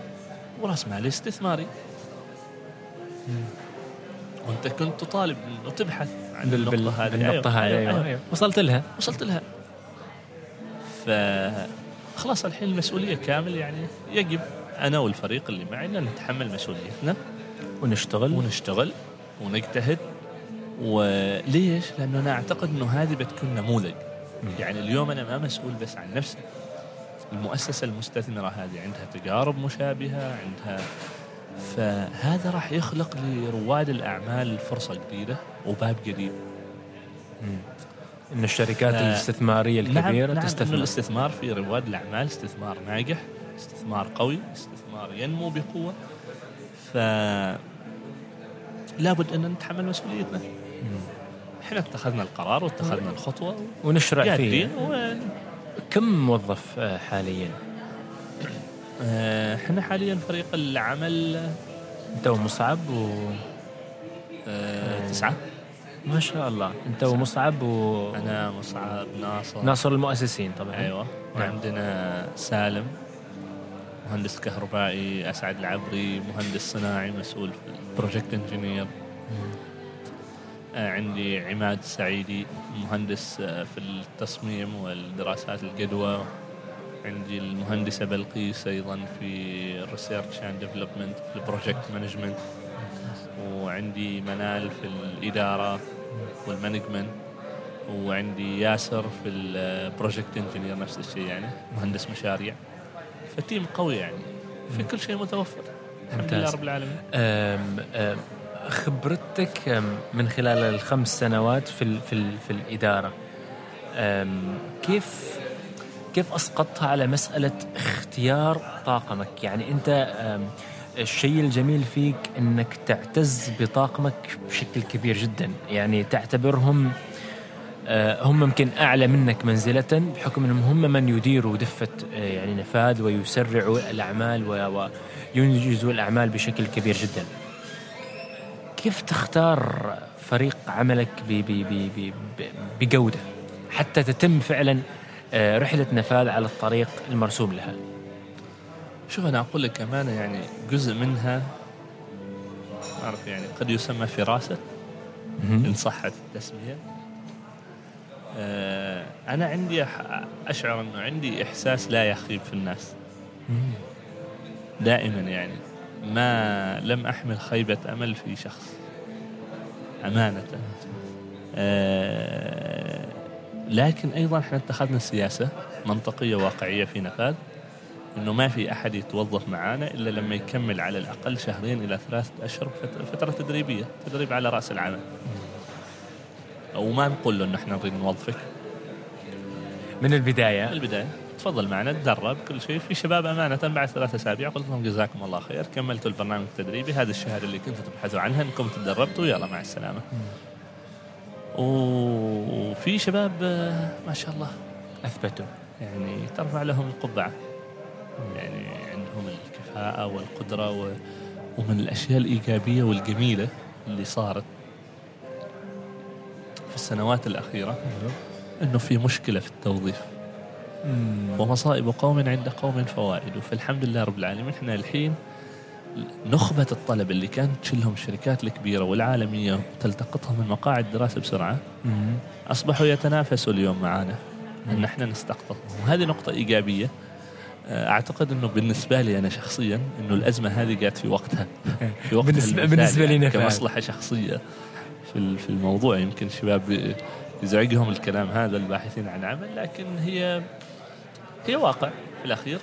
ورأس مال استثماري. وأنت كنت تطالب وتبحث عن النقطة هذه. النقطة هذه أيوة. أيوة. أيوة. وصلت لها. وصلت لها. ف خلاص الحين المسؤولية كامل يعني يجب أنا والفريق اللي معي نتحمل مسؤوليتنا. ونشتغل. ونشتغل ونجتهد. وليش؟ لأنه أنا أعتقد إنه هذه بتكون نموذج. يعني اليوم أنا ما مسؤول بس عن نفسي. المؤسسة المستثمرة هذه عندها تجارب مشابهة عندها فهذا راح يخلق لرواد الأعمال فرصة جديدة وباب جديد. إن الشركات ف- الستثماريه الكبيرة نعم نعم تستثمر. الاستثمار في رواد الأعمال استثمار ناجح استثمار قوي استثمار ينمو بقوة. ف لابد إن نتحمل مسؤوليتنا. إحنا اتخذنا القرار واتخذنا الخطوة ونشرع فيه. و... كم موظف آه، حاليا؟ آه، إحنا حاليا فريق العمل. أنت ومصعب و آه، تسعة. ما شاء الله. أنت ومصعب و أنا مصعب ناصر. ناصر المؤسسين طبعا. أيوه. نعم. وعندنا سالم مهندس كهربائي أسعد العبري مهندس صناعي مسؤول في ال project engineer عندي عماد السعيدي مهندس آه، في التصميم والدراسات الجدوى عندي المهندسة بلقيس أيضا في ال research and development في ال project management وعندي منال في الإدارة وال management وعندي ياسر في ال project engineer نفس الشيء يعني مهندس مشاريع. ف team قوي يعني في كل شيء متوفر. الحمد لله. رب العالمين. خبرتك من خلال الخمس سنوات في في في الإدارة كيف كيف أسقطتها على مسألة اختيار طاقمك يعني أنت الشيء الجميل فيك إنك تعتز بطاقمك بشكل كبير جدا يعني تعتبرهم آه، هم يمكن أعلى منك منزلة بحكم إنهم هم من يديروا دفة آه، يعني نفاذ ويسرعوا الأعمال وينجزوا الأعمال بشكل كبير جدا. كيف تختار فريق عملك ب- ب- ب- ب- ب- بجودة؟ حتى تتم فعلا آه، رحلة نفاذ على الطريق المرسوم لها؟ شوف أنا أقول لك أمانة يعني جزء منها اعرف يعني قد يسمى فراسة إن صحت التسمية. آه، أنا عندي أشعر إنه عندي إحساس لا يخيب في الناس. دائما يعني. ما لم أحمل خيبة أمل في شخص. أمانة. آه، لكن أيضا إحنا اتخذنا سياسة منطقية واقعية في نفاذ إنه ما في أحد يتوظف معانا إلا لما يكمل على الأقل شهرين إلى ثلاثة أشهر فت- فترة تدريبية تدريب على رأس العمل. وما نقول له إنه إحنا نريد نوظفك. من من البدايه البداية. تفضل معنا تدرب كل شيء. في شباب أمانة بعد ثلاثة أسابيع قلت لهم جزاكم الله خير كملتوا البرنامج التدريبي. هذه الشهاده اللي كنتوا تبحثوا عنها أنكم تدربتوا. يلا مع السلامة. وفي شباب آه، ما شاء الله. أثبتوا. يعني ترفع لهم القبعة. يعني عندهم الكفاءة والقدرة و... ومن الأشياء الإيجابية والجميلة اللي صارت في السنوات الأخيرة أنه في مشكلة في التوظيف. ومصائب قوم عند قوم فوائد. فالحمد لله رب العالمين إحنا الحين نخبة الطلب اللي كانت تشيلهم الشركات الكبيرة والعالمية وتلتقطهم من مقاعد الدراسة بسرعة. مم. أصبحوا يتنافسوا اليوم معنا إن إحنا نستقطبهم وهذه نقطة إيجابية. آه، أعتقد إنه بالنسبة لي أنا شخصيا إنه الأزمة هذه جات في وقتها. [LAUGHS] في وقتها بالنسبة يعني لنا فعلا. كمصلحة شخصية في في الموضوع. يمكن الشباب يزعجهم الكلام هذا الباحثين عن عمل لكن هي هي واقع في الأخير.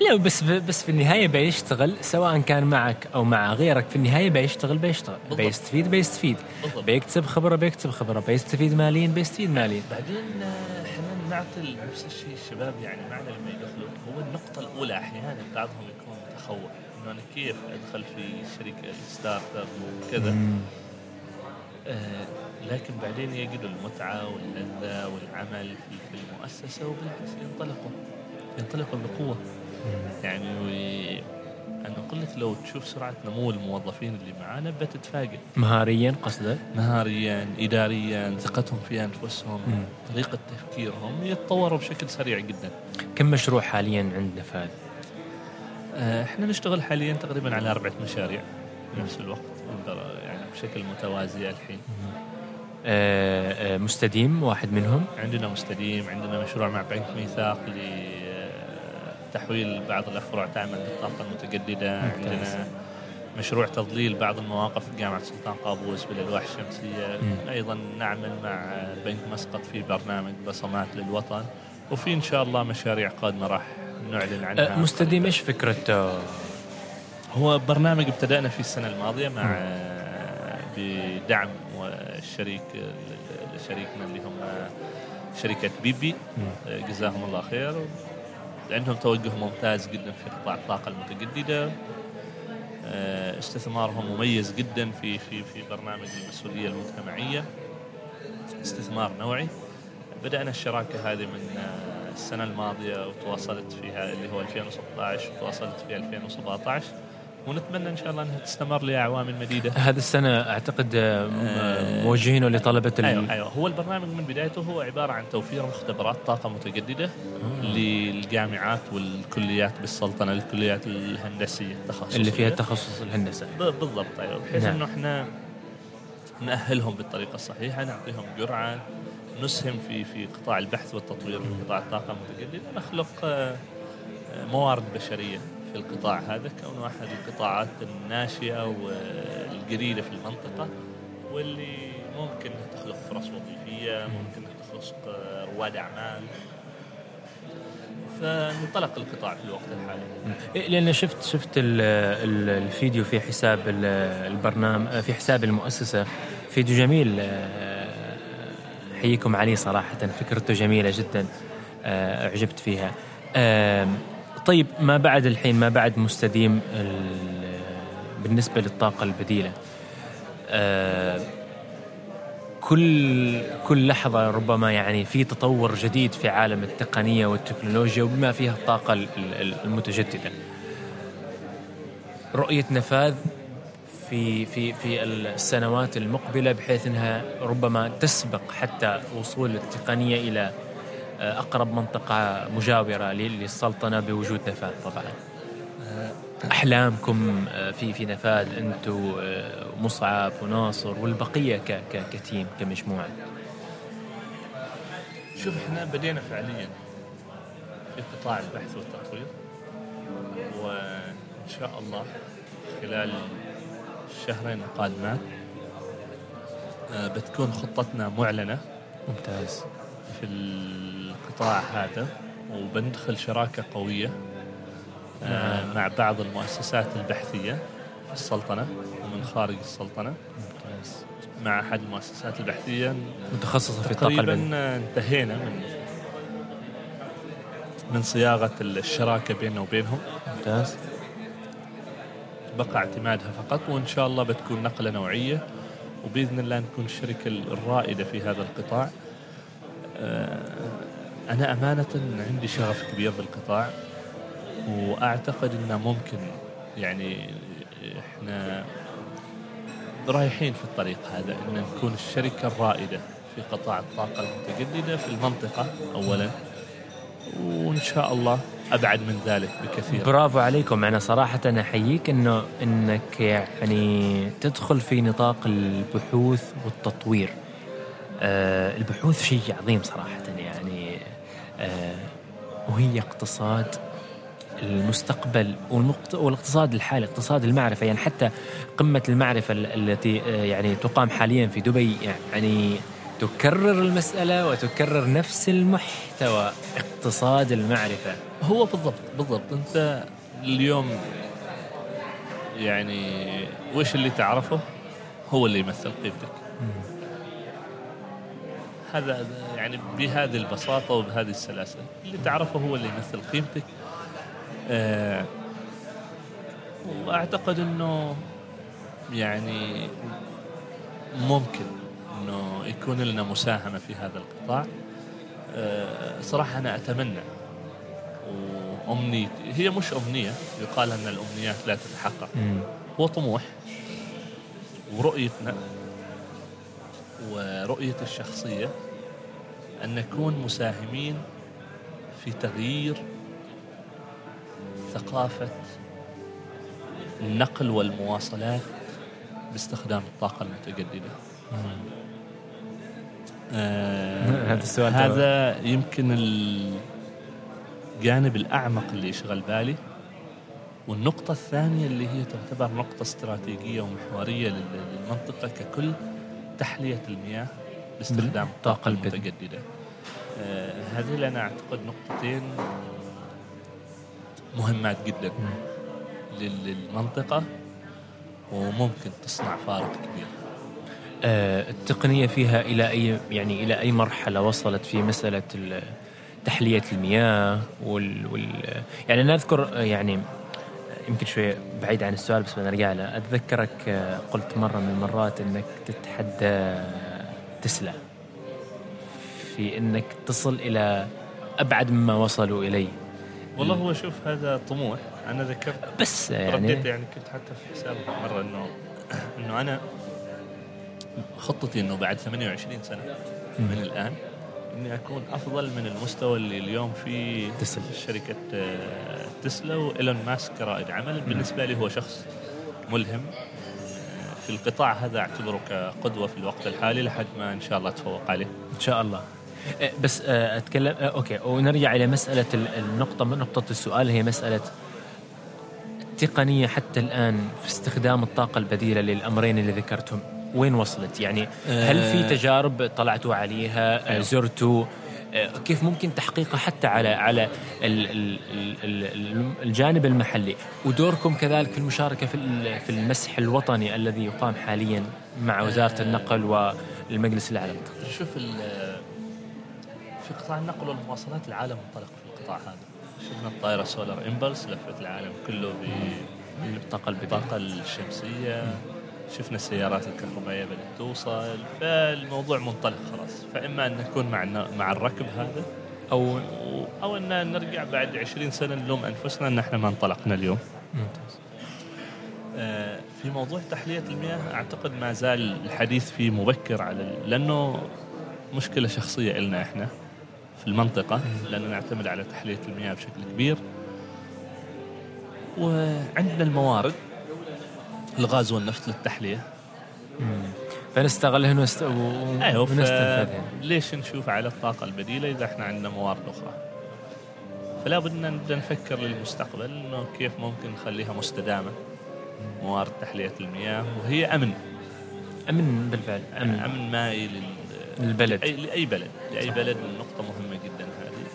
لا بس بس في النهاية بيشتغل سواء كان معك أو مع غيرك في النهاية بيشتغل بيشتغل. بالضبط. بيستفيد بيستفيد. بالضبط. بيكتسب خبرة بيكتسب خبرة. بيستفيد ماليا بيستفيد ماليا. بعدين آه، إحنا نعطي نفس الشيء الشباب يعني معنا لما يدخلوا. هو النقطة الأولى أحيانا بعضهم يكون متخوف. إنه أنا كيف أدخل في شركة startup وكذا. آه لكن بعدين يجدوا المتعة واللذة والعمل في, في المؤسسة وبالعكس ينطلقوا ينطلقوا بقوة. يعني أنا قلت لو تشوف سرعة نمو الموظفين اللي معانا بتتفاجئ مهاريا قصدك؟ مهاريا اداريا ثقتهم في أنفسهم مم. طريقة تفكيرهم يتطوروا بشكل سريع جدا. كم مشروع حاليا عند نفاذ آه، إحنا نشتغل حاليا تقريبا على أربعة مشاريع في نفس الوقت يعني بشكل متوازي الحين. آه، مستديم واحد منهم. عندنا مستديم عندنا مشروع مع بنك ميثاق تحويل بعض الأفرع تعمل بالطاقة المتجددة. ممتاز. عندنا مشروع تضليل بعض المواقف في جامعة سلطان قابوس بالألواح الشمسية. مم. أيضا نعمل مع بنك مسقط في برنامج بصمات للوطن. وفي إن شاء الله مشاريع قادمة راح نعلن عنها. مستديم إيش فكره آه، هو برنامج ابتدأنا فيه السنة الماضية مع بدعم الشريك شريكنا اللي هم شركة بيبي جزاهم الله خير. عندهم توجه ممتاز جدا في قطاع الطاقة المتجددة. آه، استثمارهم مميز جدا في في في برنامج المسؤولية المجتمعية. استثمار نوعي. بدأنا الشراكة هذه من آه، السنة الماضية وتواصلت فيها اللي هو 2016 وتواصلت في 2017 ونتمنى إن شاء الله إنها تستمر لأعوام مديدة. هذه السنة أعتقد آه، آه، موجهينه لطلبة ال... أيوه أيوه. هو البرنامج من بدايته هو عبارة عن توفير مختبرات طاقة متجددة للجامعات والكليات بالسلطنة الكليات الهندسية التخصصية. اللي فيها تخصص الهندسه بالضبط أيوه. بحيث نعم. إنه إحنا نأهلهم بالطريقة الصحيحة نعطيهم جرعة نسهم في في قطاع البحث والتطوير في قطاع الطاقة المتجددة نخلق آه، موارد بشرية. في القطاع هذا كونه احد القطاعات الناشئة والجديده في المنطقة واللي ممكن تخلق فرص وظيفية ممكن تخلق آه، رواد أعمال. فانطلق القطاع في الوقت الحالي. إيه، لأن شفت شفت ال ال الفيديو في حساب ال- البرنامج في حساب المؤسسة فيديو جميل آه، حييكم عليه صراحة فكرته جميلة جدا آه، أعجبت فيها. طيب ما بعد الحين ما بعد مستديم ال- بالنسبة للطاقة البديلة آه، كل كل لحظة ربما يعني في تطور جديد في عالم التقنية والتكنولوجيا وبما فيها الطاقة ال- ال- المتجددة. رؤية نفاذ في في في السنوات المقبلة بحيث إنها ربما تسبق حتى وصول التقنية إلى آه، أقرب منطقة مجاورة لل- للسلطنة بوجود نفاذ طبعا. أحلامكم آه، في في نفاذ أنتم آه، مصعب وناصر والبقية ك- ك- كتيم كمجموعة. شوف إحنا بدينا فعليا في قطاع البحث والتطوير وإن شاء الله خلال الشهرين القادمات آه، بتكون خطتنا معلنة ممتاز. في القطاع هذا وبندخل شراكة قوية آه، مع بعض المؤسسات البحثية في السلطنة ومن خارج السلطنة ممتاز. مع أحد المؤسسات البحثية متخصصة في الطاقة تقريبا. انتهينا من من صياغة الشراكة بيننا وبينهم ممتاز. بقى اعتمادها فقط وإن شاء الله بتكون نقلة نوعية وبإذن الله نكون الشركة الرائدة في هذا القطاع. أنا أمانة عندي شغف كبير بالقطاع وأعتقد إنه ممكن يعني إحنا رايحين في الطريق هذا إن نكون الشركة الرائدة في قطاع الطاقة المتجددة في المنطقة اولا وإن شاء الله أبعد من ذلك بكثير. برافو عليكم. أنا صراحة أنا أحييك إنه إنك يعني تدخل في نطاق البحوث والتطوير. آه البحوث شيء عظيم صراحة يعني. وهي اقتصاد المستقبل. والاقتصاد الحالي اقتصاد المعرفة يعني حتى قمة المعرفة ال- التي آه، يعني تقام حاليا في دبي يعني تكرر المسألة وتكرر نفس المحتوى اقتصاد المعرفة. هو بالضبط بالضبط. أنت اليوم يعني وش اللي تعرفه؟ هو اللي يمثل قيمتك هذا يعني بهذه البساطة وبهذه السلاسة. اللي تعرفه هو اللي يمثل قيمتك. آه وأعتقد أنه يعني ممكن أنه يكون لنا مساهمة في هذا القطاع. آه صراحة أنا أتمنى. وأمنيتي هي مش أمنية. يقال أن الأمنيات لا تتحقق. هو طموح ورؤيتنا ورؤية الشخصية. أن نكون مساهمين في تغيير ثقافة النقل والمواصلات باستخدام الطاقة المتجددة. آه هذا السؤال هذا يمكن ال... الجانب الأعمق اللي يشغل بالي. والنقطة الثانية اللي هي تعتبر نقطة استراتيجية ومحورية لل- للمنطقة ككل تحلية المياه باستخدام الطاقة. المتجددة. هذه اللي أنا أعتقد نقطتين مهمات جدا لل- للمنطقة وممكن تصنع فارق كبير. آه، التقنية فيها إلى أي يعني إلى أي مرحلة وصلت في مسألة تحلية المياه وال, وال يعني أنا أذكر آه، يعني يمكن شوي بعيد عن السؤال بس بنرجع له. أتذكرك آه، قلت مرة من المرات أنك تتحدى تسلا. في أنك تصل إلى أبعد مما وصلوا إليه. والله هو شوف هذا طموح. أنا ذكرت بس رديت يعني يعني كنت حتى في حساب مرة إنه إنه أنا خطتي إنه بعد 28 سنة من الآن إني أكون أفضل من المستوى اللي اليوم فيه تسلا. شركة آه، تسلا وإيلون ماسك كرائد عمل. بالنسبة لي هو شخص ملهم. آه، في القطاع هذا أعتبره كقدوة في الوقت الحالي لحد ما إن شاء الله أتفوق عليه. إن شاء الله. بس آه، أتكلم آه، أوكي. ونرجع إلى مسألة ال- النقطة نقطة السؤال هي مسألة التقنيه حتى الآن في استخدام الطاقة البديلة للأمرين اللي ذكرتهم. وين وصلت؟ يعني هل في آه. تجارب طلعتوا عليها أيوه. زرتوا؟ كيف ممكن تحقيقها حتى على على ال- ال- ال- ال- الجانب المحلي؟ ودوركم كذلك في المشاركة في في المسح الوطني الذي يقام حاليا مع وزارة النقل والمجلس الأعلى. شوف في قطاع النقل والمواصلات العالم انطلق في القطاع هذا. شفنا الطائرة Solar Impulse لفت العالم كله بالطاقة الشمسية. شفنا السيارات الكهربائية بدأت توصل. فالموضوع منطلق خلاص. فإما أن نكون مع مع الركب هذا أو أو أن نرجع بعد 20 سنة نلوم أنفسنا أن إحنا ما انطلقنا اليوم. ممتاز. آه، في موضوع تحلية المياه أعتقد ما زال الحديث فيه مبكر على لأنه مشكلة شخصية إلنا إحنا. في المنطقة لأننا نعتمد على تحلية المياه بشكل كبير. وعندنا الموارد الغاز والنفط للتحلية. فنستغلهن ونست... و... أيوة ونستنفذهن ليش نشوف على الطاقة البديلة إذا إحنا عندنا موارد أخرى؟ فلا بدنا نبدأ نفكر للمستقبل إنه كيف ممكن نخليها مستدامة. موارد تحلية المياه وهي أمن. أمن بالفعل أمن. أمن مائي لل... للبلد. لاي بلد. لأي بلد نقطة مهمة.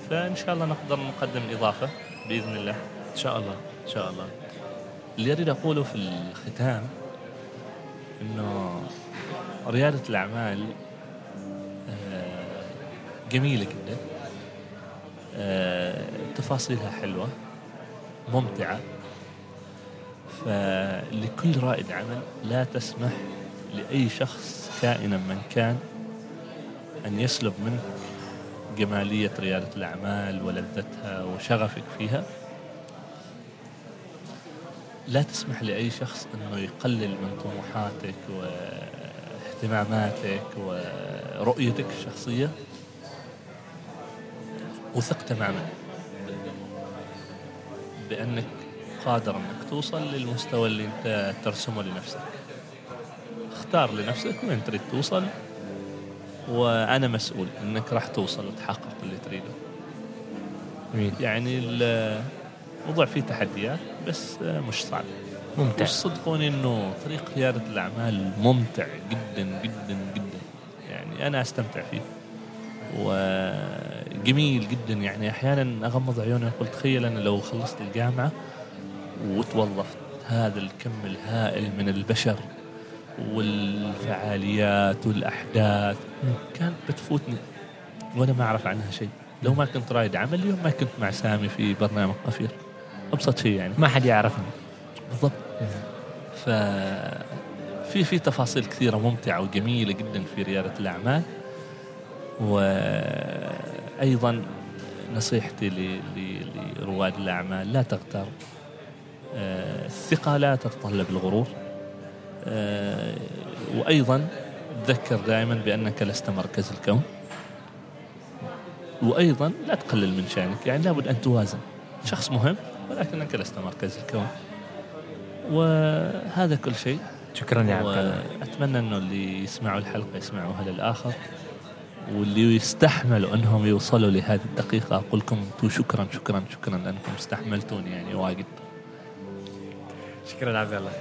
فإن شاء الله نقدر نقدم اضافه بإذن الله. إن شاء الله إن شاء الله. اللي أريد أقوله في الختام إنه ريادة الأعمال آه، جميلة جدا. آه، تفاصيلها حلوة ممتعة. فلكل رائد عمل لا تسمح لأي شخص كائنا من كان أن يسلب منك جمالية ريادة الأعمال ولذتها وشغفك فيها. لا تسمح لأي شخص أنه يقلل من طموحاتك واهتماماتك ورؤيتك الشخصية. وثق تماما بأنك قادر أنك توصل للمستوى اللي أنت ترسمه لنفسك. اختار لنفسك وين تريد توصل. وأنا مسؤول أنك راح توصل وتحقق اللي تريده. جميل. يعني الموضوع فيه تحديات بس مش صعب. ممتع. وصدقوني إنه طريق رياده الأعمال ممتع جدا جدا جدا. يعني أنا أستمتع فيه. وجميل جدا. يعني أحيانا أغمض عيوني أقول تخيل أنا لو خلصت الجامعة وتوظفت هذا الكم الهائل من البشر والفعاليات والأحداث. كانت بتفوتني. وأنا ما أعرف عنها شيء. لو ما كنت رائد عمل اليوم ما كنت مع سامي في برنامج قفير أبسط شيء يعني. ما حد يعرفني. بالضبط. ف في في تفاصيل كثيرة ممتعة وجميلة جدا في ريادة الأعمال. وأيضا نصيحتي ل- ل- لرواد الأعمال لا تغتر. آه، الثقة لا تتطلب الغرور. وأيضا تذكر دائما بأنك لست مركز الكون. وأيضا لا تقلل من شأنك يعني لابد أن توازن. شخص مهم ولكنك لست مركز الكون. وهذا كل شيء. شكرا يا عبد الله. وأتمنى أنه اللي يسمعوا الحلقة يسمعوها للآخر. واللي يستحملوا أنهم يوصلوا لهذه الدقيقة أقول لكم أنتم شكرا شكرا شكرا لأنكم استحملتوني يعني واجد. شكرا عبد الله.